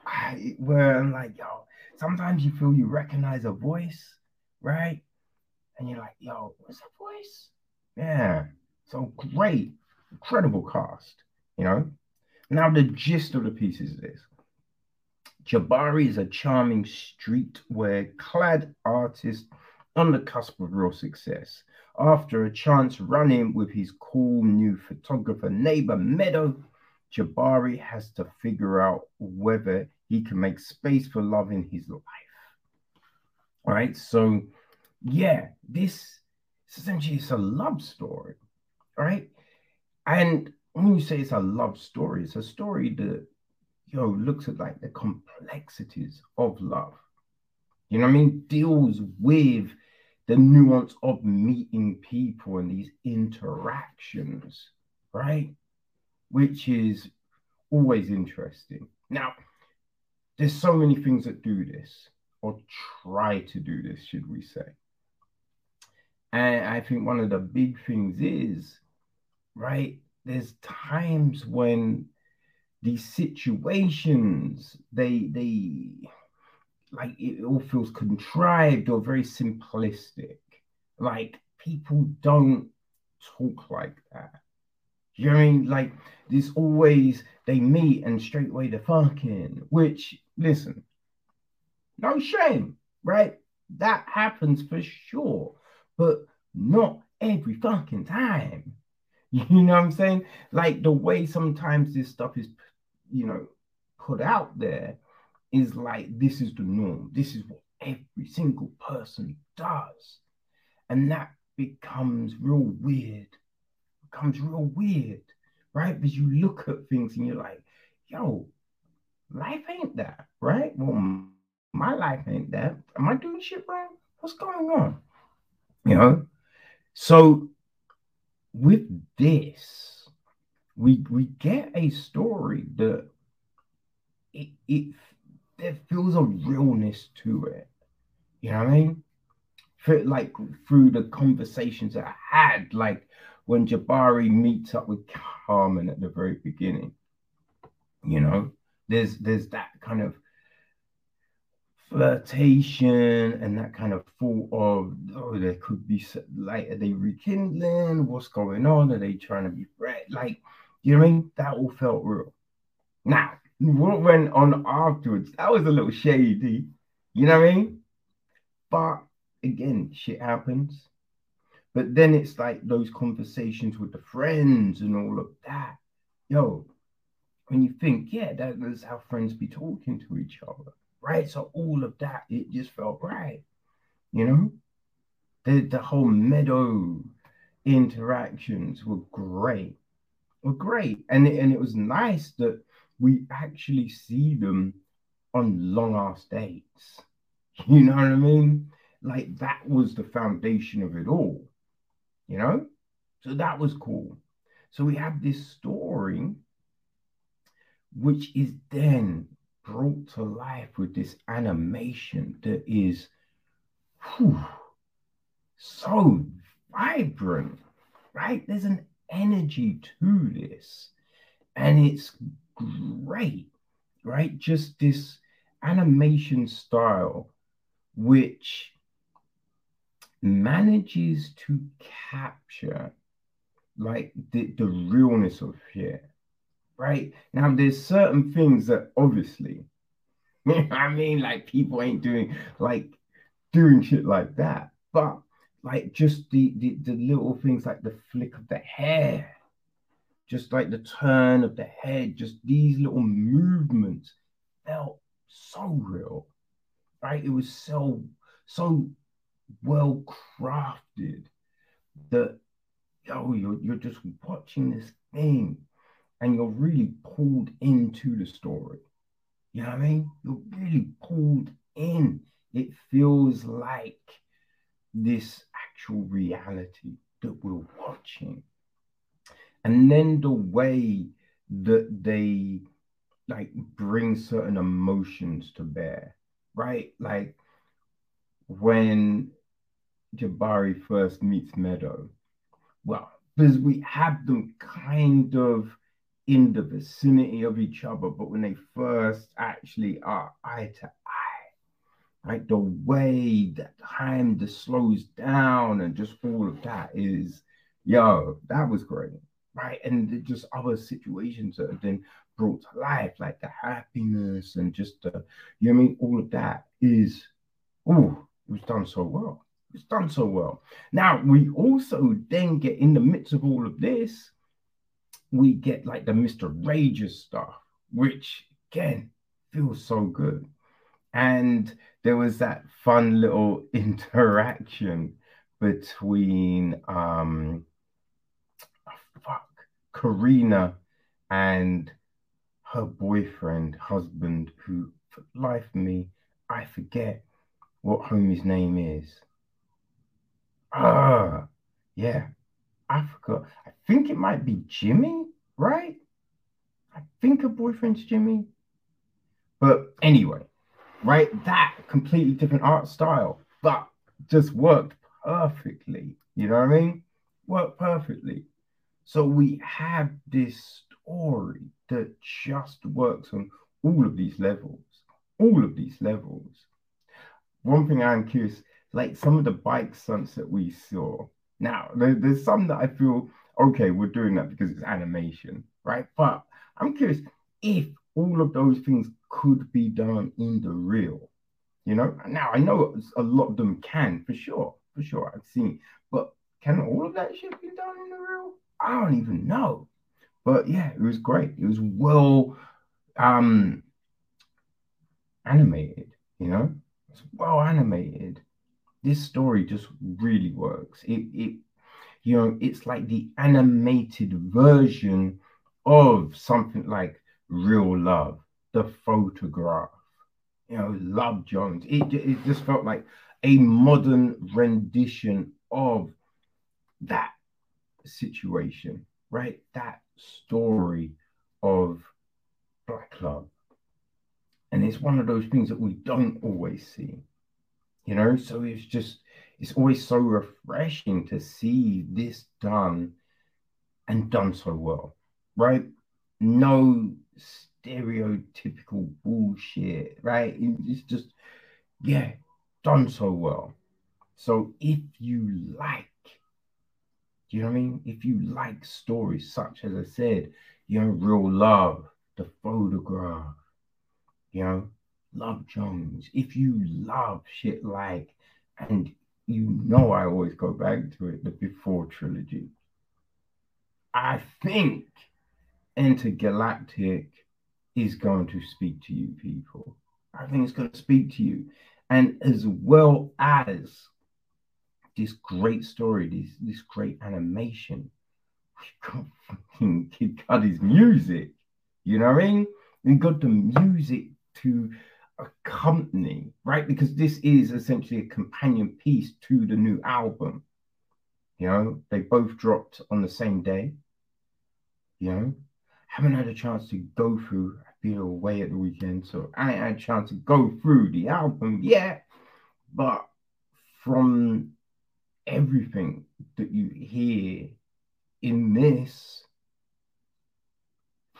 I, where I'm like, yo, sometimes you feel you recognize a voice, right? And you're like, yo, what's that voice? Yeah. So great, incredible cast, you know? Now, the gist of the piece is this Jabari is a charming streetwear clad artist on the cusp of real success. After a chance run in with his cool new photographer neighbor Meadow, Jabari has to figure out whether he can make space for love in his life. All right, so yeah, this essentially it's a love story, all right? And when you say it's a love story, it's a story that you know looks at like the complexities of love. You know what I mean? Deals with the nuance of meeting people and these interactions, right? which is always interesting. Now, there's so many things that do this, or try to do this, should we say. And I think one of the big things is, right, there's times when these situations, they, they, like it all feels contrived or very simplistic. Like people don't talk like that. You know what I mean? Like there's always they meet and straight away they're fucking. Which listen, no shame, right? That happens for sure, but not every fucking time. You know what I'm saying? Like the way sometimes this stuff is, you know, put out there is like this is the norm. This is what every single person does, and that becomes real weird becomes real weird, right? Because you look at things and you're like, yo, life ain't that, right? Well, my life ain't that. Am I doing shit wrong? What's going on? You know? So with this, we we get a story that it it there feels a realness to it. You know what I mean? For, like through the conversations that I had, like when Jabari meets up with Carmen at the very beginning. You know, there's there's that kind of flirtation and that kind of thought of oh there could be like are they rekindling? What's going on? Are they trying to be friends? Like you know what I mean? That all felt real. Now what went on afterwards that was a little shady. You know what I mean? But again shit happens. But then it's like those conversations with the friends and all of that. Yo when you think yeah that, that's how friends be talking to each other right? So all of that, it just felt right, you know. The the whole meadow interactions were great, were great, and and it was nice that we actually see them on long ass dates. You know what I mean? Like that was the foundation of it all, you know. So that was cool. So we have this story, which is then brought to life with this animation that is whew, so vibrant, right? There's an energy to this, and it's great, right? Just this animation style, which manages to capture like the, the realness of here right? Now, there's certain things that obviously, I mean, like people ain't doing like doing shit like that, but like just the, the the little things like the flick of the hair, just like the turn of the head, just these little movements felt so real, right? It was so so well crafted that yo, you're, you're just watching this thing and you're really pulled into the story. You know what I mean? You're really pulled in. It feels like this actual reality that we're watching. And then the way that they like bring certain emotions to bear, right? Like when Jabari first meets Meadow, well, because we have them kind of in the vicinity of each other, but when they first actually are eye to eye, right? The way that time just slows down and just all of that is, yo, that was great, right? And just other situations that have been brought to life, like the happiness and just the, you know I mean? All of that is, oh, it was done so well. It's done so well. Now, we also then get in the midst of all of this we get like the Mr. Rageous stuff, which again feels so good. And there was that fun little interaction between um oh, fuck Karina and her boyfriend, husband, who for life me, I forget what homie's name is. Ah, yeah, Forgot. I think it might be Jimmy, right? I think her boyfriend's Jimmy. But anyway, right? That completely different art style, but just worked perfectly. You know what I mean? Worked perfectly. So we have this story that just works on all of these levels. All of these levels. One thing I'm curious, like some of the bike stunts that we saw, now, there, there's some that I feel, okay, we're doing that because it's animation, right? But I'm curious if all of those things could be done in the real, you know? Now, I know a lot of them can, for sure, for sure, I've seen, but can all of that shit be done in the real? I don't even know. But yeah, it was great. It was well um animated, you know? It's well animated this story just really works. It, it, you know, it's like the animated version of something like Real Love, the photograph, you know, Love Jones. It, it just felt like a modern rendition of that situation, right? That story of Black Love. And it's one of those things that we don't always see, you know? So it's just, it's always so refreshing to see this done and done so well, right? No stereotypical bullshit, right? It's just, yeah, done so well. So if you like, do you know what I mean? If you like stories such as I said, you know, real love, the photograph, you know, Love Jones. If you love shit like, and you know, I always go back to it, the Before trilogy. I think Entergalactic is going to speak to you people. I think it's going to speak to you. And as well as this great story, this, this great animation, we've got fucking Kid Cudi's music. You know what I mean? We got the music to accompany, right? Because this is essentially a companion piece to the new album. You know, they both dropped on the same day. You know, haven't had a chance to go through. I've been away at the weekend, so I ain't had a chance to go through the album yet. But from everything that you hear in this,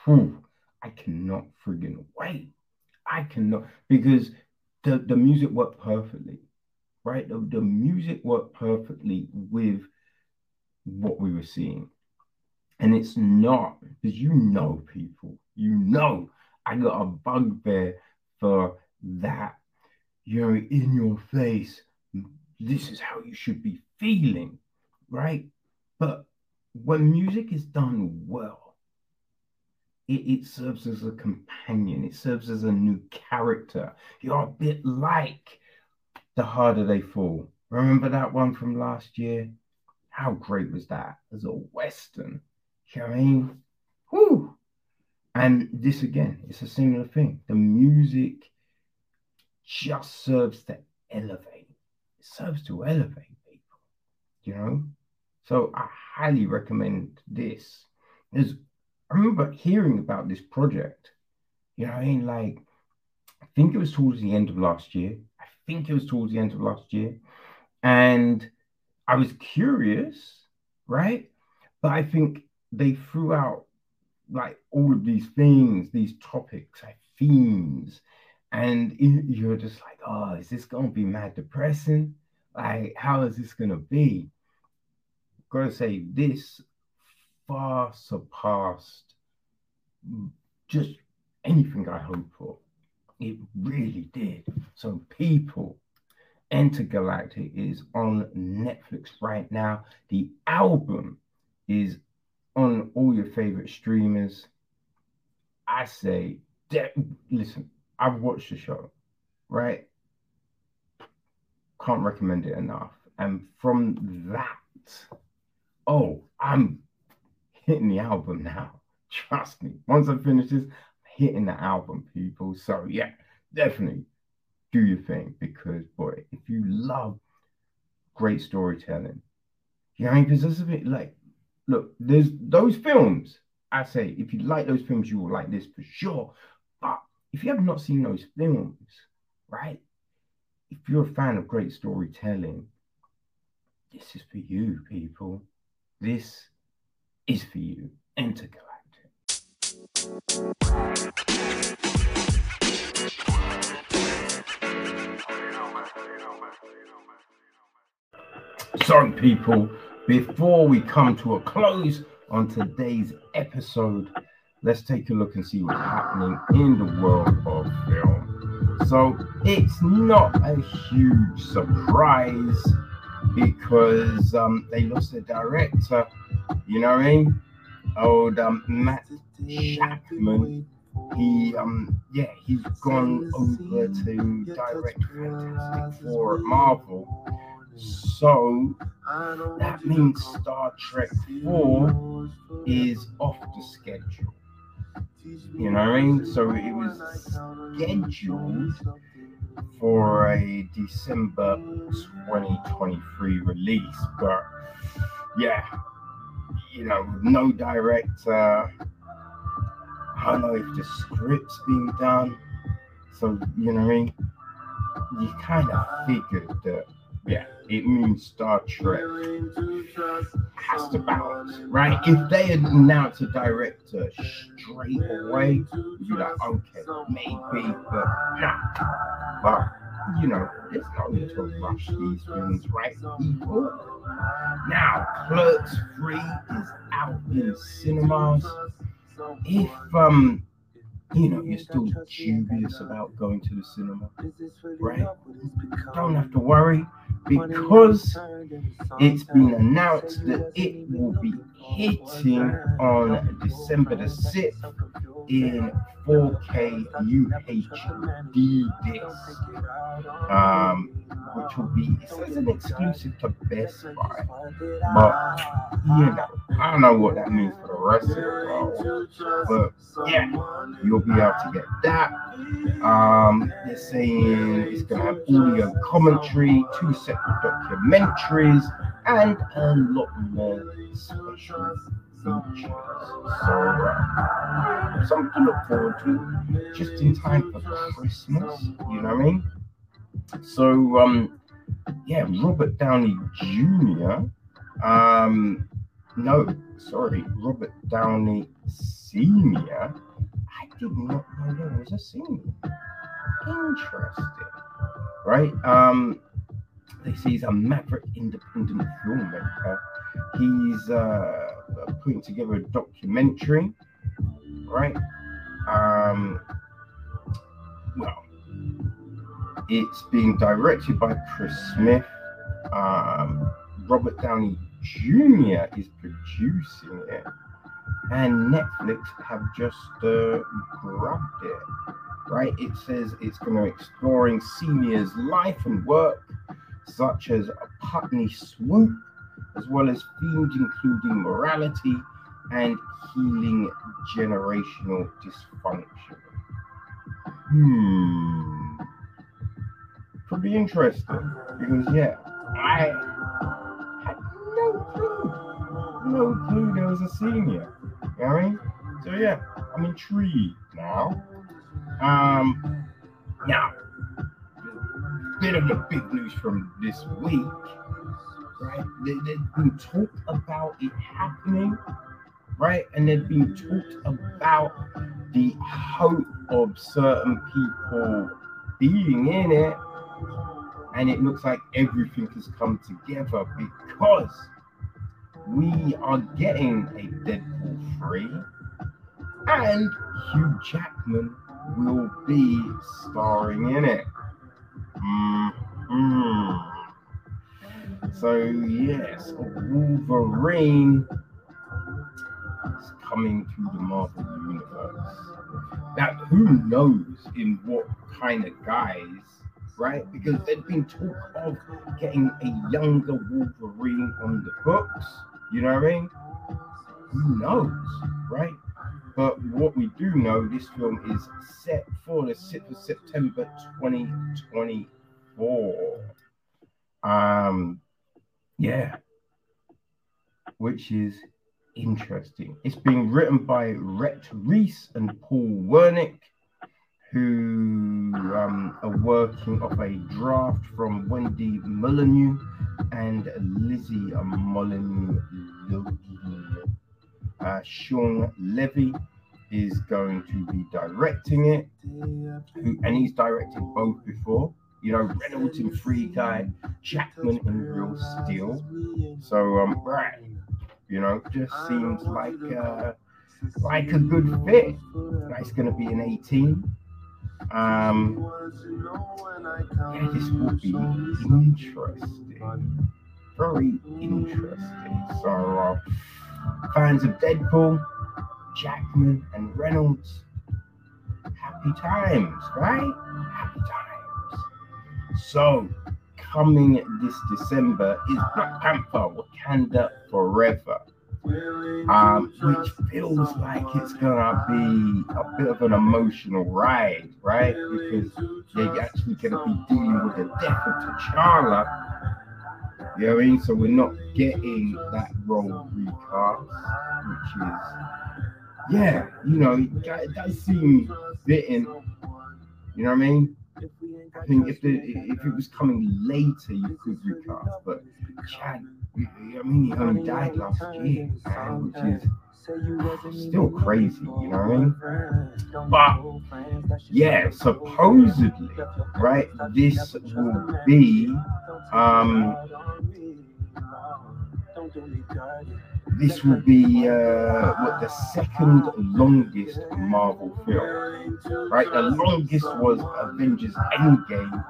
whew, I cannot friggin' wait. I cannot because the, the music worked perfectly, right? The, the music worked perfectly with what we were seeing. And it's not because you know people, you know, I got a bugbear for that, you know, in your face. This is how you should be feeling, right? But when music is done well, it, serves as a companion, it serves as a new character. You're a bit like The Harder They Fall. Remember that one from last year? How great was that as a Western? You know I mean? Whew. And this again, it's a similar thing. The music just serves to elevate. It serves to elevate people, you know? So I highly recommend this. There's I remember hearing about this project. You know, I mean, like, I think it was towards the end of last year. I think it was towards the end of last year. And I was curious, right? But I think they threw out like all of these things, these topics, like themes. And you're just like, oh, is this going to be mad depressing? Like, how is this going to be? Gotta say, this far surpassed just anything I hoped for. It really did. So, people, Entergalactic is on Netflix right now. The album is on all your favorite streamers. I say, de- listen, I've watched the show, right? Can't recommend it enough. And from that, oh, I'm hitting the album now. Trust me. Once I finish this, I'm hitting the album, people. So yeah, definitely do your thing because boy, if you love great storytelling, you know, because there's a bit like, look, there's those films. I say, if you like those films, you will like this for sure. But if you have not seen those films, right? If you're a fan of great storytelling, this is for you, people. This is for you. Entergalactic. So, people, before we come to a close on today's episode, let's take a look and see what's happening in the world of film. So, it's not a huge surprise because um, they lost their director you know what I mean? Old um, Matt Shakman. He um yeah he's gone over to direct Fantastic Four at Marvel. So that means Star Trek 4 is off the schedule. You know what I mean? So it was scheduled for a December 2023 release, but yeah, you know, no director. I don't know if the script's being done. So, you know what I mean? You kind of figured that, yeah, it means Star Trek has to balance, right? If they had announced a director straight away, you'd be like, okay, maybe, but nah. But, you know, it's not need to rush these things, right, people? Now, Clerks 3 is out in cinemas. If, um, you know, you're still dubious about going to the cinema, right? Don't have to worry because it's been announced that it will be hitting on December the 6th in 4K UHD disc, um, which will be it says an exclusive to Best Buy, but you know, I don't know what that means for the rest of the world, but yeah, you'll be able to get that. Um, they're saying it's to have audio commentary, two separate documentaries, and a lot more special features. So, uh, something to look forward to just in time for Christmas, you know what I mean? So, um, yeah, Robert Downey Jr. Um, no, sorry, Robert Downey Sr. I did not know there was a senior. Interesting, right? Um, say he's a maverick independent filmmaker. He's uh, putting together a documentary, right? Um, well, it's being directed by Chris Smith. Um, Robert Downey Jr. is producing it, and Netflix have just uh, grabbed it. Right? It says it's going to be exploring seniors' life and work, such as a Putney swoop, as well as themes including morality and healing generational dysfunction. Hmm. Could be interesting because yeah, I had no clue. No clue there was a senior. You know what I mean? So yeah, I'm intrigued now. Um now bit of the big news from this week, right? There's been talked about it happening, right? And they've been talked about the hope of certain people being in it. And it looks like everything has come together because we are getting a Deadpool 3 and Hugh Jackman will be starring in it. Mm-hmm. So yes, Wolverine is coming to the Marvel universe. Now, who knows in what kind of guise, right? Because there's been talk of getting a younger Wolverine on the books. You know what I mean? Who knows, right? But what we do know, this film is set for the 6th of September 2024. Um, yeah, which is interesting. It's being written by Rhett Reese and Paul Wernick, who um, are working off a draft from Wendy Molyneux and Lizzie Molyneux. Uh, Shawn Levy is going to be directing it, who, and he's directed both before. You know, Reynolds in Free Guy, Jackman in Real Steel. So, um, right, you know, just seems like uh, like a good fit. It's going to be an 18. Um, yeah, this will be interesting. Very interesting. So, uh, fans of Deadpool, Jackman, and Reynolds, happy times, right? Happy times. So, coming this December is Black Panther Wakanda Forever. Um, which feels like it's gonna be a bit of an emotional ride, right? Because you're actually gonna be dealing with the death of T'Challa. You know what I mean? So we're not getting that role recast, which is, yeah, you know, it does seem fitting. You know what I mean? I think if the if it was coming later, you could recast, but Chad, I mean, he only died last year, which is still crazy, you know what I mean? But yeah, supposedly, right, this will be um this will be uh, what the second longest Marvel film, right? The longest was Avengers Endgame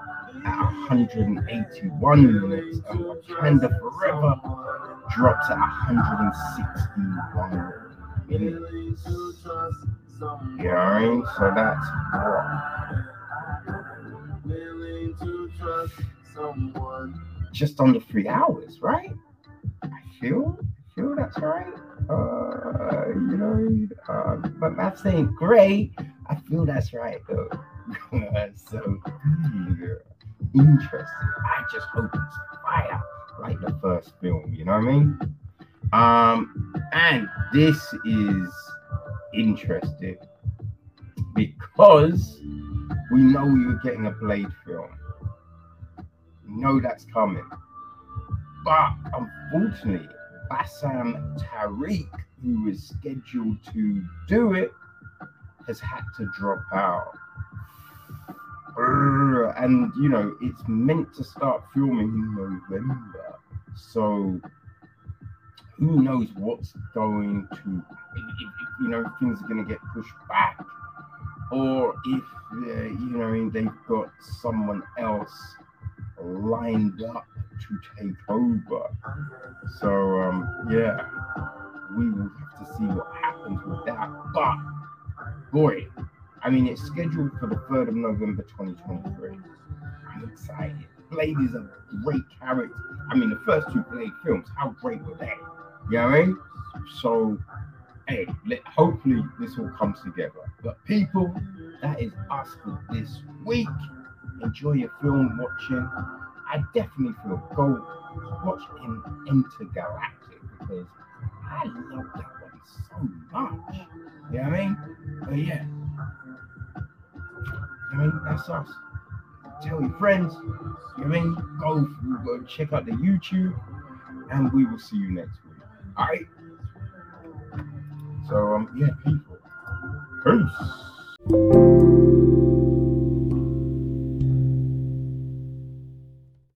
at 181 minutes, and Wakanda Forever drops at 161 minutes. You know I mean? So that's what? Just under three hours, right? I feel, feel that's right. Uh, you know, uh, but maths ain't great. I feel that's right though. so yeah, interesting. I just hope it's fire like the first film. You know what I mean? Um, and this is interesting because we know we were getting a Blade film. We know that's coming. But unfortunately, Bassam Tariq, who was scheduled to do it, has had to drop out. And you know, it's meant to start filming in November. So who knows what's going to, if, you know, things are going to get pushed back, or if, uh, you know, they've got someone else lined up to take over. So, um, yeah, we will have to see what happens with that. But, boy, I mean, it's scheduled for the 3rd of November 2023. I'm excited. Blade is a great character. I mean, the first two Blade films, how great were they? You know what I mean? So, hey, let, hopefully this all comes together. But people, that is us for this week. Enjoy your film watching. I definitely feel go watch in Entergalactic because I love that one so much. You know what I mean? But yeah. I mean, that's us. Tell your friends. You know I mean? Go, go check out the YouTube, and we will see you next week. All right. So um, yeah, people. Peace.